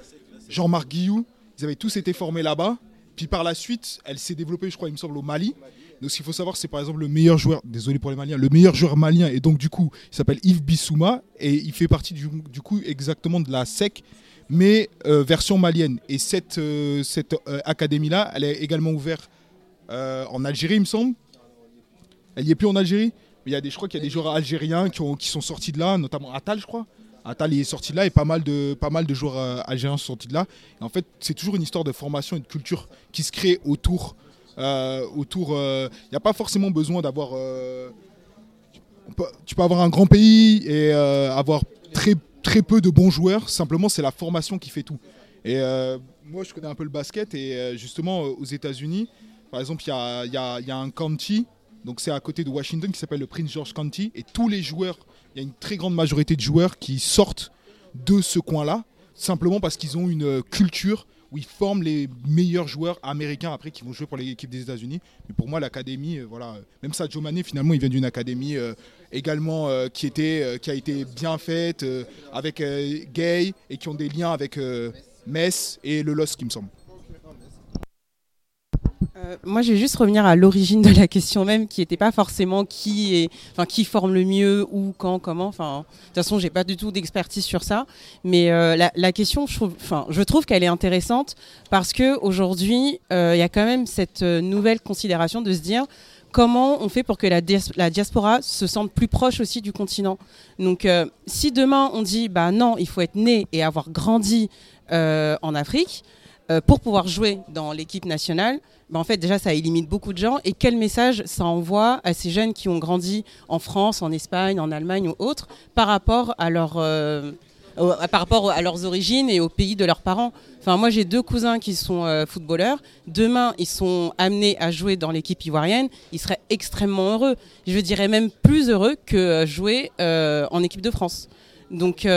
Speaker 16: Jean-Marc Guillou. Ils avaient tous été formés là-bas. Puis par la suite, elle s'est développée, je crois, il me semble, au Mali. Donc ce qu'il faut savoir, c'est par exemple le meilleur joueur, désolé pour les Maliens, le meilleur joueur malien, et donc du coup, il s'appelle Yves Bissouma, et il fait partie du, du coup exactement de la SEC, mais euh, version malienne. Et cette, euh, cette euh, académie-là, elle est également ouverte en Algérie, il me semble. Elle y est plus en Algérie? Mais y a des, je crois qu'il y a des joueurs algériens qui, ont, qui sont sortis de là, notamment Atal, je crois. Atal est sorti de là et pas mal de, pas mal de joueurs algériens sont sortis de là. Et en fait, c'est toujours une histoire de formation et de culture qui se crée autour. Euh, autour, il n'y a pas forcément besoin d'avoir. euh, tu peux avoir un grand pays et euh, avoir très, très peu de bons joueurs. Simplement, c'est la formation qui fait tout. Et euh, moi, je connais un peu le basket et euh, justement euh, aux États-Unis, par exemple, il y a, y a- y a un county, donc c'est à côté de Washington, qui s'appelle le Prince George County, et tous les joueurs, il y a une très grande majorité de joueurs qui sortent de ce coin-là, simplement parce qu'ils ont une euh, culture où ils forment les meilleurs joueurs américains après qui vont jouer pour l'équipe des États-Unis. Mais pour moi, l'académie, euh, voilà, euh, même ça, Joe Mané, finalement, il vient d'une académie euh, également qui, était, qui a été bien faite, avec Gay, et qui ont des liens avec Metz et le LOSC, il me semble.
Speaker 14: Euh, moi, je vais juste revenir à l'origine de la question même, qui n'était pas forcément qui est, enfin, qui forme le mieux, où, quand, comment. Enfin, de toute façon, j'ai pas du tout d'expertise sur ça. Mais euh, la, question, je trouve, enfin, trouve qu'elle est intéressante parce que aujourd'hui, euh, il y a quand même cette nouvelle considération de se dire comment on fait pour que la, dias- la diaspora se sente plus proche aussi du continent. Donc, si demain on dit, bah non, il faut être né et avoir grandi en Afrique euh, pour pouvoir jouer dans l'équipe nationale, bah, en fait déjà ça élimine beaucoup de gens. Et quel message ça envoie à ces jeunes qui ont grandi en France, en Espagne, en Allemagne ou autres par rapport à euh, leurs origines et au pays de leurs parents? Enfin, moi, j'ai deux cousins qui sont euh, footballeurs. Demain, ils sont amenés à jouer dans l'équipe ivoirienne. Ils seraient extrêmement heureux. Je dirais même plus heureux que jouer en équipe de France. Donc,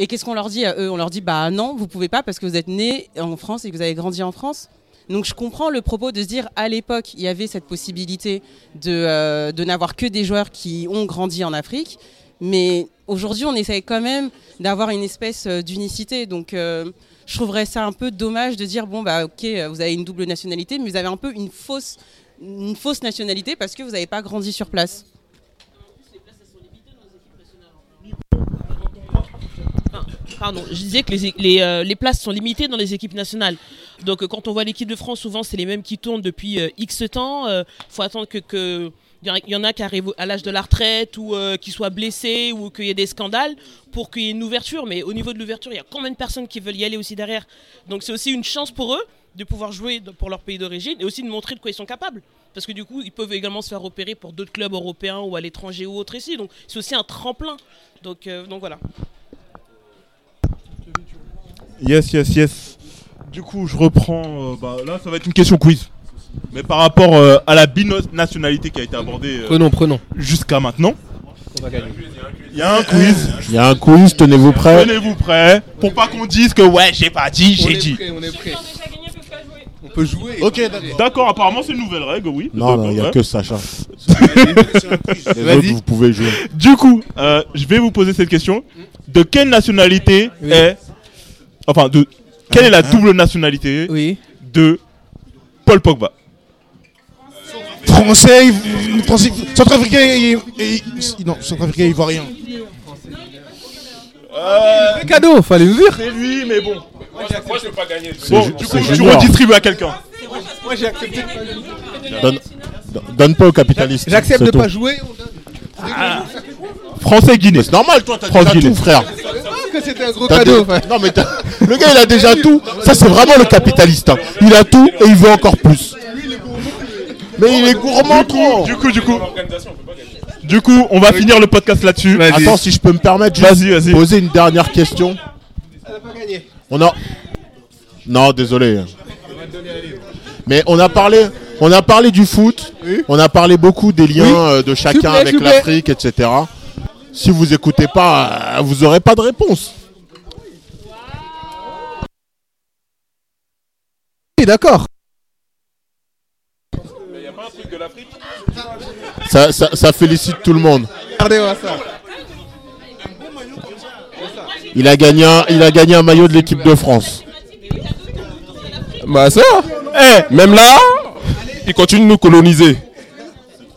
Speaker 14: et qu'est-ce qu'on leur dit à eux On leur dit bah non, vous pouvez pas parce que vous êtes nés en France et que vous avez grandi en France. Donc je comprends le propos de se dire à l'époque il y avait cette possibilité de, euh, de n'avoir que des joueurs qui ont grandi en Afrique, mais aujourd'hui on essaye quand même d'avoir une espèce euh, d'unicité. Donc euh, je trouverais ça un peu dommage de dire bon bah ok vous avez une double nationalité, mais vous avez un peu une fausse, une fausse nationalité parce que vous n'avez pas grandi sur place.
Speaker 13: Pardon, je disais que les, euh, les places sont limitées dans les équipes nationales. Donc euh, quand on voit l'équipe de France, souvent c'est les mêmes qui tournent depuis euh, X temps. Il faut attendre que... il y en a- qui arrivent à l'âge de la retraite ou euh, qui soient blessés ou qu'il y ait des scandales pour qu'il y ait une ouverture. Mais au niveau de l'ouverture, il y a combien de personnes qui veulent y aller aussi derrière? Donc c'est aussi une chance pour eux de pouvoir jouer pour leur pays d'origine et aussi de montrer de quoi ils sont capables. Parce que du coup, ils peuvent également se faire opérer pour d'autres clubs européens ou à l'étranger ou autre ici. Donc c'est aussi un tremplin. Donc, donc voilà.
Speaker 5: Yes, yes, yes. Du coup, je reprends. euh, bah, là, ça va être une question quiz. Mais par rapport euh, à la binationalité qui a été abordée euh,
Speaker 8: Prenons, prenons.
Speaker 5: jusqu'à maintenant, il y a un quiz.
Speaker 7: Il y a un quiz, tenez-vous prêts.
Speaker 5: Tenez-vous prêts pour pas qu'on dise que ouais, j'ai pas dit,
Speaker 8: On
Speaker 5: j'ai
Speaker 8: est
Speaker 5: dit.
Speaker 8: prêt, on est prêt. On peut jouer.
Speaker 7: Ok, d'accord.
Speaker 5: Apparemment c'est une nouvelle règle, oui.
Speaker 7: Non, non, il n'y a que Sacha. Les autres, vous pouvez jouer.
Speaker 5: Du coup, euh, je vais vous poser cette question. De quelle nationalité est. Enfin, de. Quelle est la double nationalité de Paul Pogba?
Speaker 10: Français, centrafricain et, et- non, centrafricain et ivoirien.
Speaker 5: Euh,
Speaker 8: cadeau, fallait nous dire.
Speaker 5: C'est lui, mais bon.
Speaker 12: Moi, je peux pas gagner.
Speaker 5: Bon,
Speaker 7: ju-
Speaker 5: du
Speaker 7: c'est
Speaker 5: coup, tu
Speaker 7: junior.
Speaker 5: redistribues à quelqu'un.
Speaker 8: Moi j'ai accepté.
Speaker 7: Donne, don- donne pas au capitaliste.
Speaker 8: J'accepte
Speaker 7: c'est
Speaker 8: de pas jouer.
Speaker 5: Français-Guinée.
Speaker 7: C'est normal, toi, t'as déjà
Speaker 5: Guinée.
Speaker 7: tout, frère.
Speaker 8: Que c'était un gros cadeau.
Speaker 7: des- Non mais le gars il a déjà tout. Ça c'est vraiment le capitaliste. hein. Il a tout et il veut encore plus. Mais il est gourmand trop.
Speaker 5: Du coup, du coup. Du coup, on va finir le podcast là-dessus.
Speaker 7: Attends, si je peux me permettre,
Speaker 5: Vas-y, vas-y.
Speaker 7: poser une dernière question. On a. Non, désolé. Mais on a parlé, on a parlé du foot. On a parlé beaucoup des liens
Speaker 8: Oui.
Speaker 7: euh, de chacun
Speaker 8: plaît,
Speaker 7: avec l'Afrique, etc. Si vous écoutez pas, euh, vous aurez pas de réponse.
Speaker 8: Oui, d'accord.
Speaker 7: Ça, ça, ça félicite tout le monde. Il a gagné, un, il a gagné un maillot de l'équipe de France.
Speaker 12: Bah ça Même là, ils continuent de nous coloniser.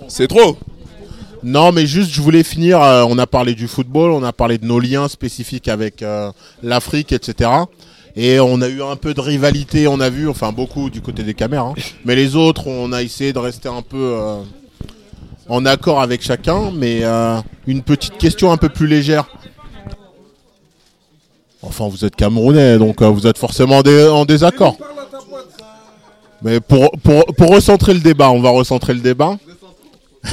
Speaker 12: C'est trop.
Speaker 7: Non, mais juste, je voulais finir. euh, on a parlé du football, on a parlé de nos liens spécifiques avec euh, l'Afrique, etc. Et on a eu un peu de rivalité, on a vu, enfin beaucoup du côté des caméras. hein. Mais les autres, on a essayé de rester un peu euh, en accord avec chacun. Mais une petite question un peu plus légère. Enfin, vous êtes camerounais, donc vous êtes forcément en désaccord. Mais pour, pour, pour recentrer le débat, on va recentrer le débat.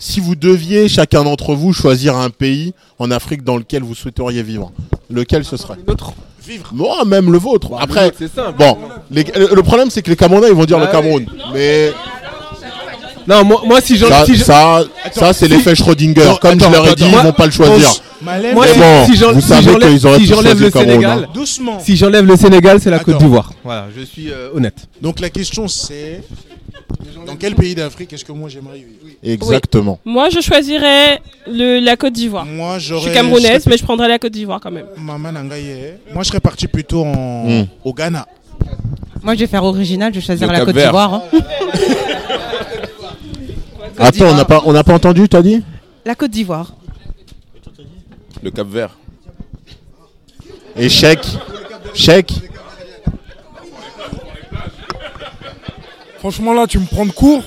Speaker 7: si vous deviez, chacun d'entre vous, choisir un pays en Afrique dans lequel vous souhaiteriez vivre, lequel ce serait? Vivre Moi, même le vôtre. Après,
Speaker 8: vôtre, c'est simple.
Speaker 7: bon, les- le problème c'est que les Camerounais ils vont dire
Speaker 8: Ah
Speaker 7: le Cameroun. Mais
Speaker 8: Non, moi, moi si j'en.
Speaker 7: ça,
Speaker 8: si je-
Speaker 7: ça, ça, c'est
Speaker 8: si-
Speaker 7: l'effet Schrödinger.
Speaker 8: Non,
Speaker 7: Comme je
Speaker 8: attends,
Speaker 7: leur ai
Speaker 8: attends,
Speaker 7: dit, ils vont pas le choisir.
Speaker 3: Malem,
Speaker 8: Moi,
Speaker 7: Mais
Speaker 8: si-
Speaker 7: bon,
Speaker 8: si
Speaker 7: vous
Speaker 8: si
Speaker 7: savez
Speaker 8: j'enlève-
Speaker 7: qu'ils auraient
Speaker 8: si j'enlève le
Speaker 7: Cameroun,
Speaker 8: Sénégal,
Speaker 7: hein.
Speaker 3: Doucement.
Speaker 8: Si j'enlève le Sénégal, c'est la Côte d'Ivoire. Voilà, je suis euh, honnête.
Speaker 3: Donc la question c'est dans quel pays d'Afrique est-ce que moi j'aimerais vivre?
Speaker 7: Exactement.
Speaker 9: Moi, je choisirais le, la Côte d'Ivoire.
Speaker 3: Moi,
Speaker 9: Je suis camerounaise, mais je prendrais la Côte d'Ivoire quand même.
Speaker 3: Maman Nangaye. Moi, je serais parti plutôt en...
Speaker 7: Hmm.
Speaker 3: au Ghana.
Speaker 14: Moi, je vais faire original, je vais choisir
Speaker 12: Le
Speaker 14: la Côte d'Ivoire. hein.
Speaker 7: Attends, on n'a pas, on n'a pas entendu, t'as dit
Speaker 14: La Côte d'Ivoire.
Speaker 12: Le Cap Vert.
Speaker 7: Et chèque, chèque.
Speaker 6: Franchement, là, tu me prends de court.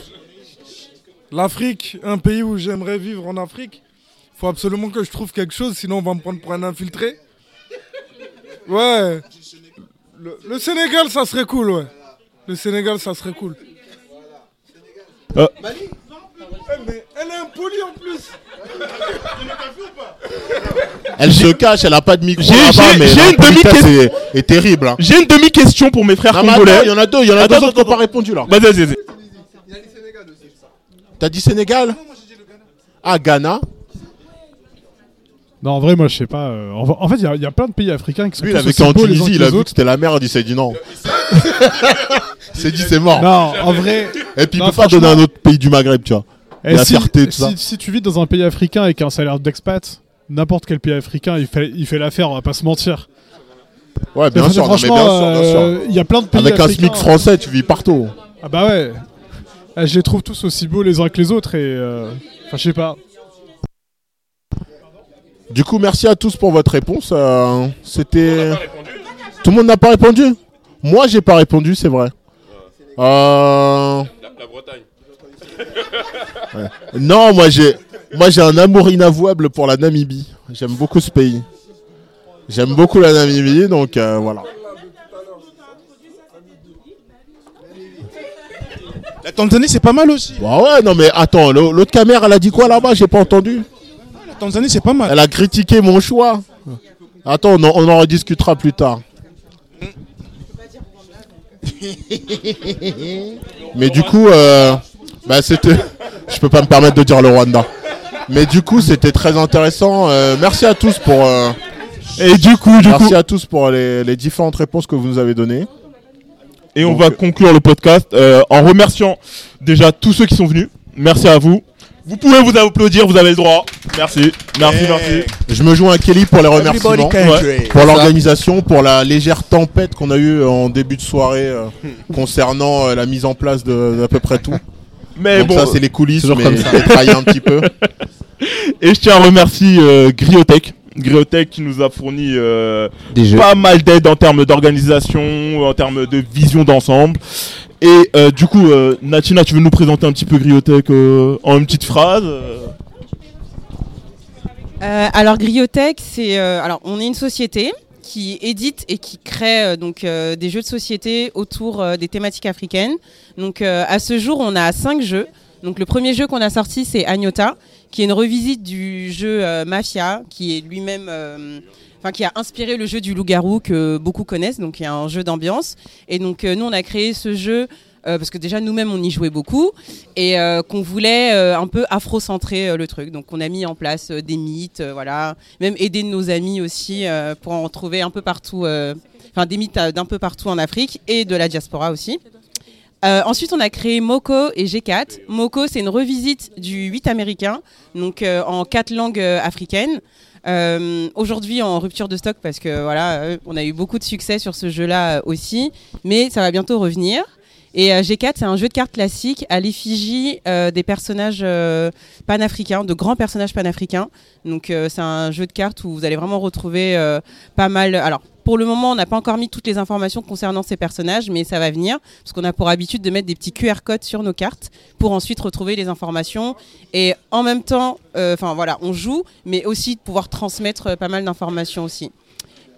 Speaker 6: L'Afrique, un pays où j'aimerais vivre en Afrique. Faut absolument que je trouve quelque chose, sinon on va me prendre pour un infiltré. Ouais. Le, le Sénégal, ça serait cool, ouais. Le Sénégal, ça serait cool.
Speaker 5: Euh.
Speaker 6: Elle est impolie en plus.
Speaker 7: Elle se cache, elle a pas de micro
Speaker 5: J'ai-
Speaker 7: là-bas, mais
Speaker 5: une demi-question.
Speaker 7: est, est terrible. hein.
Speaker 5: J'ai une demi-question pour mes frères
Speaker 7: Non, mais
Speaker 5: congolais.
Speaker 7: il y en a deux, il y en a
Speaker 5: Attends,
Speaker 7: deux autres qui
Speaker 5: attends,
Speaker 7: n'ont pas répondu là.
Speaker 5: Vas-y, vas-y, vas-y.
Speaker 7: T'as dit Sénégal? Ah, Ghana
Speaker 11: Non, en vrai, moi, je sais pas. euh, en, en fait, il y a- il y, a plein de pays africains qui sont
Speaker 7: Lui, il
Speaker 11: tous
Speaker 7: a
Speaker 11: aussi
Speaker 7: vécu en
Speaker 11: beaux les uns
Speaker 7: Tunisie,
Speaker 11: que
Speaker 7: il a
Speaker 11: les
Speaker 7: vu que
Speaker 11: autres.
Speaker 7: c'était la merde, il s'est dit non. il s'est dit c'est mort.
Speaker 11: Non, en vrai.
Speaker 7: Et puis il
Speaker 11: non,
Speaker 7: peut pas donner
Speaker 11: franchement-
Speaker 7: un autre pays du Maghreb, tu vois. La
Speaker 11: si,
Speaker 7: fierté, tout
Speaker 11: si,
Speaker 7: ça.
Speaker 11: si tu vis dans un pays africain avec un salaire d'expat, n'importe quel pays africain, il fait, il fait l'affaire, on va pas se mentir.
Speaker 7: Ouais, bien sûr, non, mais bien sûr, bien sûr.
Speaker 11: euh, il y a plein de pays
Speaker 7: Avec un SMIC français, tu vis partout.
Speaker 11: Ah bah ouais. Eh, Je les trouve tous aussi beaux les uns que les autres et... euh, Enfin, je sais pas.
Speaker 7: Du coup, merci à tous pour votre réponse. euh, C'était. Tout le monde n'a pas répondu? Moi, j'ai pas répondu, c'est vrai. Euh...
Speaker 12: La, Bretagne.
Speaker 7: Ouais. Non, moi j'ai, moi j'ai un amour inavouable pour la Namibie. J'aime beaucoup ce pays. J'aime beaucoup la Namibie, donc euh, voilà.
Speaker 3: La Tanzanie, c'est pas mal aussi.
Speaker 7: Bah ouais, non mais attends, l'au- l'autre caméra, elle a dit quoi là-bas? J'ai pas entendu.
Speaker 3: La Tanzanie, c'est pas mal.
Speaker 7: Elle a critiqué mon choix. Attends, on en, on en rediscutera plus tard. Mais du coup, euh, bah c'était. Je peux pas me permettre de dire le Rwanda. Mais du coup, c'était très intéressant. Euh, merci à tous pour. euh,
Speaker 5: Et du coup, du
Speaker 7: merci
Speaker 5: coup-
Speaker 7: à tous pour les, les différentes réponses que vous nous avez données.
Speaker 5: Et on va conclure le podcast euh, en remerciant déjà tous ceux qui sont venus. Merci à vous. Vous pouvez vous applaudir, vous avez le droit. Merci, merci, merci.
Speaker 7: Je me joins à Kelly pour les remerciements, Ouais. pour l'organisation, pour la légère tempête qu'on a eue en début de soirée euh, concernant euh, la mise en place de d'à peu près tout.
Speaker 5: Mais
Speaker 7: Donc
Speaker 5: bon,
Speaker 7: ça c'est les coulisses,
Speaker 5: toujours
Speaker 7: mais
Speaker 5: comme ça.
Speaker 7: un petit peu.
Speaker 5: Et je tiens à remercier euh, Griotech. Griotech qui nous a fourni euh,
Speaker 8: Des jeux.
Speaker 5: pas mal d'aide en termes d'organisation, en termes de vision d'ensemble. Et euh, du coup, euh, Natina, tu veux nous présenter un petit peu Griotech euh, en une petite phrase
Speaker 14: alors Griotech, c'est euh, alors on est une société qui édite et qui crée euh, donc euh, des jeux de société autour euh, des thématiques africaines. Donc à ce jour, on a cinq jeux. Donc le premier jeu qu'on a sorti, c'est Agnota, qui est une revisite du jeu Mafia, qui est lui-même Enfin, qui a inspiré le jeu du loup-garou que beaucoup connaissent, donc il un jeu d'ambiance. Et donc nous, on a créé ce jeu euh, parce que déjà nous-mêmes on y jouait beaucoup et euh, qu'on voulait euh, un peu afro-centrer le truc. Donc on a mis en place des mythes, voilà, même aider nos amis aussi pour en trouver un peu partout, enfin des mythes d'un peu partout en Afrique et de la diaspora aussi. Ensuite, on a créé Moko et G4. Moko, c'est une revisite du 8 américain, donc en quatre langues africaines. Aujourd'hui, en rupture de stock parce que voilà, on a eu beaucoup de succès sur ce jeu-là aussi, mais ça va bientôt revenir. Et euh, G4, c'est un jeu de cartes classique à l'effigie euh, des personnages euh, panafricains, de grands personnages panafricains. Donc c'est un jeu de cartes où vous allez vraiment retrouver pas mal. Alors pour le moment, on n'a pas encore mis toutes les informations concernant ces personnages, mais ça va venir parce qu'on a pour habitude de mettre des petits QR codes sur nos cartes pour ensuite retrouver les informations et en même temps, enfin voilà, on joue, mais aussi de pouvoir transmettre pas mal d'informations aussi.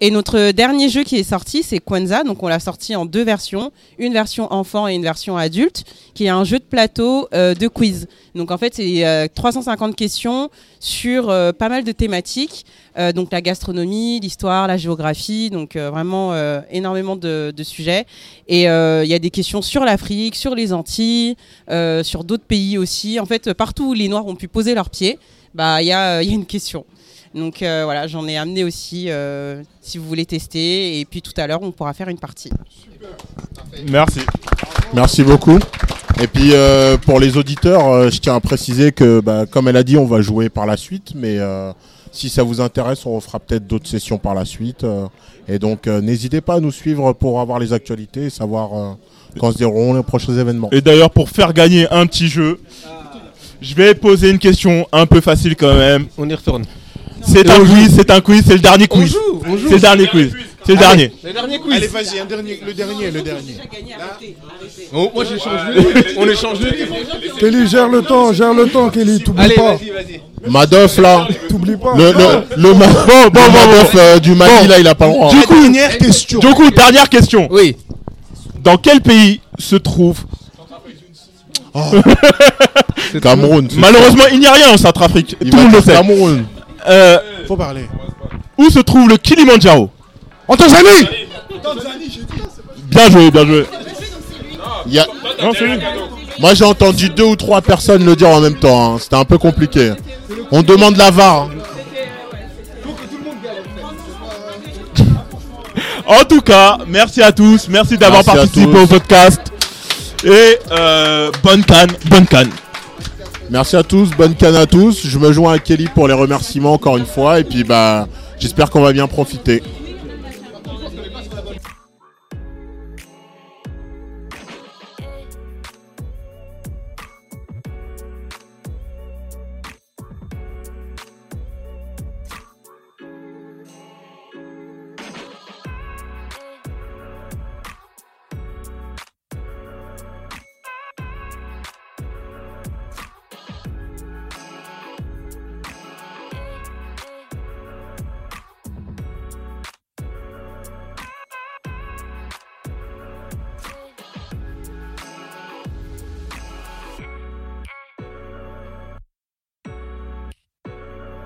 Speaker 14: Et notre dernier jeu qui est sorti, c'est Kwanzaa. Donc, on l'a sorti en deux versions, une version enfant et une version adulte, qui est un jeu de plateau euh, de quiz. Donc, en fait, c'est euh, 350 questions sur euh, pas mal de thématiques. Euh, donc, la gastronomie, l'histoire, la géographie. Donc, vraiment énormément de, sujets. Et il y a des questions sur l'Afrique, sur les Antilles, sur d'autres pays aussi. En fait, partout où les Noirs ont pu poser leurs pieds, bah, il y a une question. Donc euh, voilà, j'en ai amené aussi euh, si vous voulez tester. Et puis tout à l'heure, on pourra faire une partie.
Speaker 5: Merci.
Speaker 7: Merci beaucoup. Et puis euh, pour les auditeurs, euh, je tiens à préciser que, bah, comme elle a dit, on va jouer par la suite, mais euh, si ça vous intéresse, on refera peut-être d'autres sessions par la suite. euh, et donc euh, n'hésitez pas à nous suivre pour avoir les actualités et savoir euh, quand se dérouleront les prochains événements.
Speaker 5: Et d'ailleurs, pour faire gagner un petit jeu, je vais poser une question un peu facile quand même.
Speaker 12: On y retourne.
Speaker 5: C'est un quiz, c'est un quiz, c'est le dernier quiz.
Speaker 12: joue, on joue.
Speaker 5: C'est le dernier quiz. C'est le
Speaker 12: Allez.
Speaker 5: dernier.
Speaker 12: Le dernier quiz.
Speaker 10: Allez, vas-y, un dernier, le dernier, le dernier.
Speaker 12: Oh, moi j'échange le livre. On échange le livre.
Speaker 6: Kelly, gère le temps, gère le temps, Kelly, t'oublies
Speaker 12: Allez,
Speaker 6: pas.
Speaker 12: vas-y, vas-y.
Speaker 7: Madoff là,
Speaker 6: T'oublies pas.
Speaker 7: le, le, le, ma-
Speaker 5: Bon, bon,
Speaker 7: le
Speaker 5: bon,
Speaker 7: Madoff
Speaker 5: bon.
Speaker 7: euh, du Mali
Speaker 5: Bon.
Speaker 7: là, il a pas le droit.
Speaker 5: Du coup,
Speaker 10: Dernière question.
Speaker 5: du coup, dernière question.
Speaker 12: Oui.
Speaker 5: Dans quel pays se trouve
Speaker 7: Cameroun. c'est
Speaker 5: Malheureusement, il n'y a rien en Centrafrique. Tout le monde le sait.
Speaker 7: Cameroun.
Speaker 5: Euh,
Speaker 10: Faut parler.
Speaker 5: où se trouve le Kilimandjaro
Speaker 10: En Tanzanie
Speaker 5: Bien joué, bien joué.
Speaker 7: Il y a-
Speaker 5: Non, c'est lui.
Speaker 7: Moi j'ai entendu deux ou trois personnes le dire en même temps. hein. C'était un peu compliqué. On demande la VAR. hein.
Speaker 5: En tout cas, merci à tous. Merci d'avoir participé au podcast. Et euh, bonne canne, bonne canne.
Speaker 7: Merci à tous, bonne canne à tous. Je me joins à Kelly pour les remerciements encore une fois. Et puis bah j'espère qu'on va bien profiter.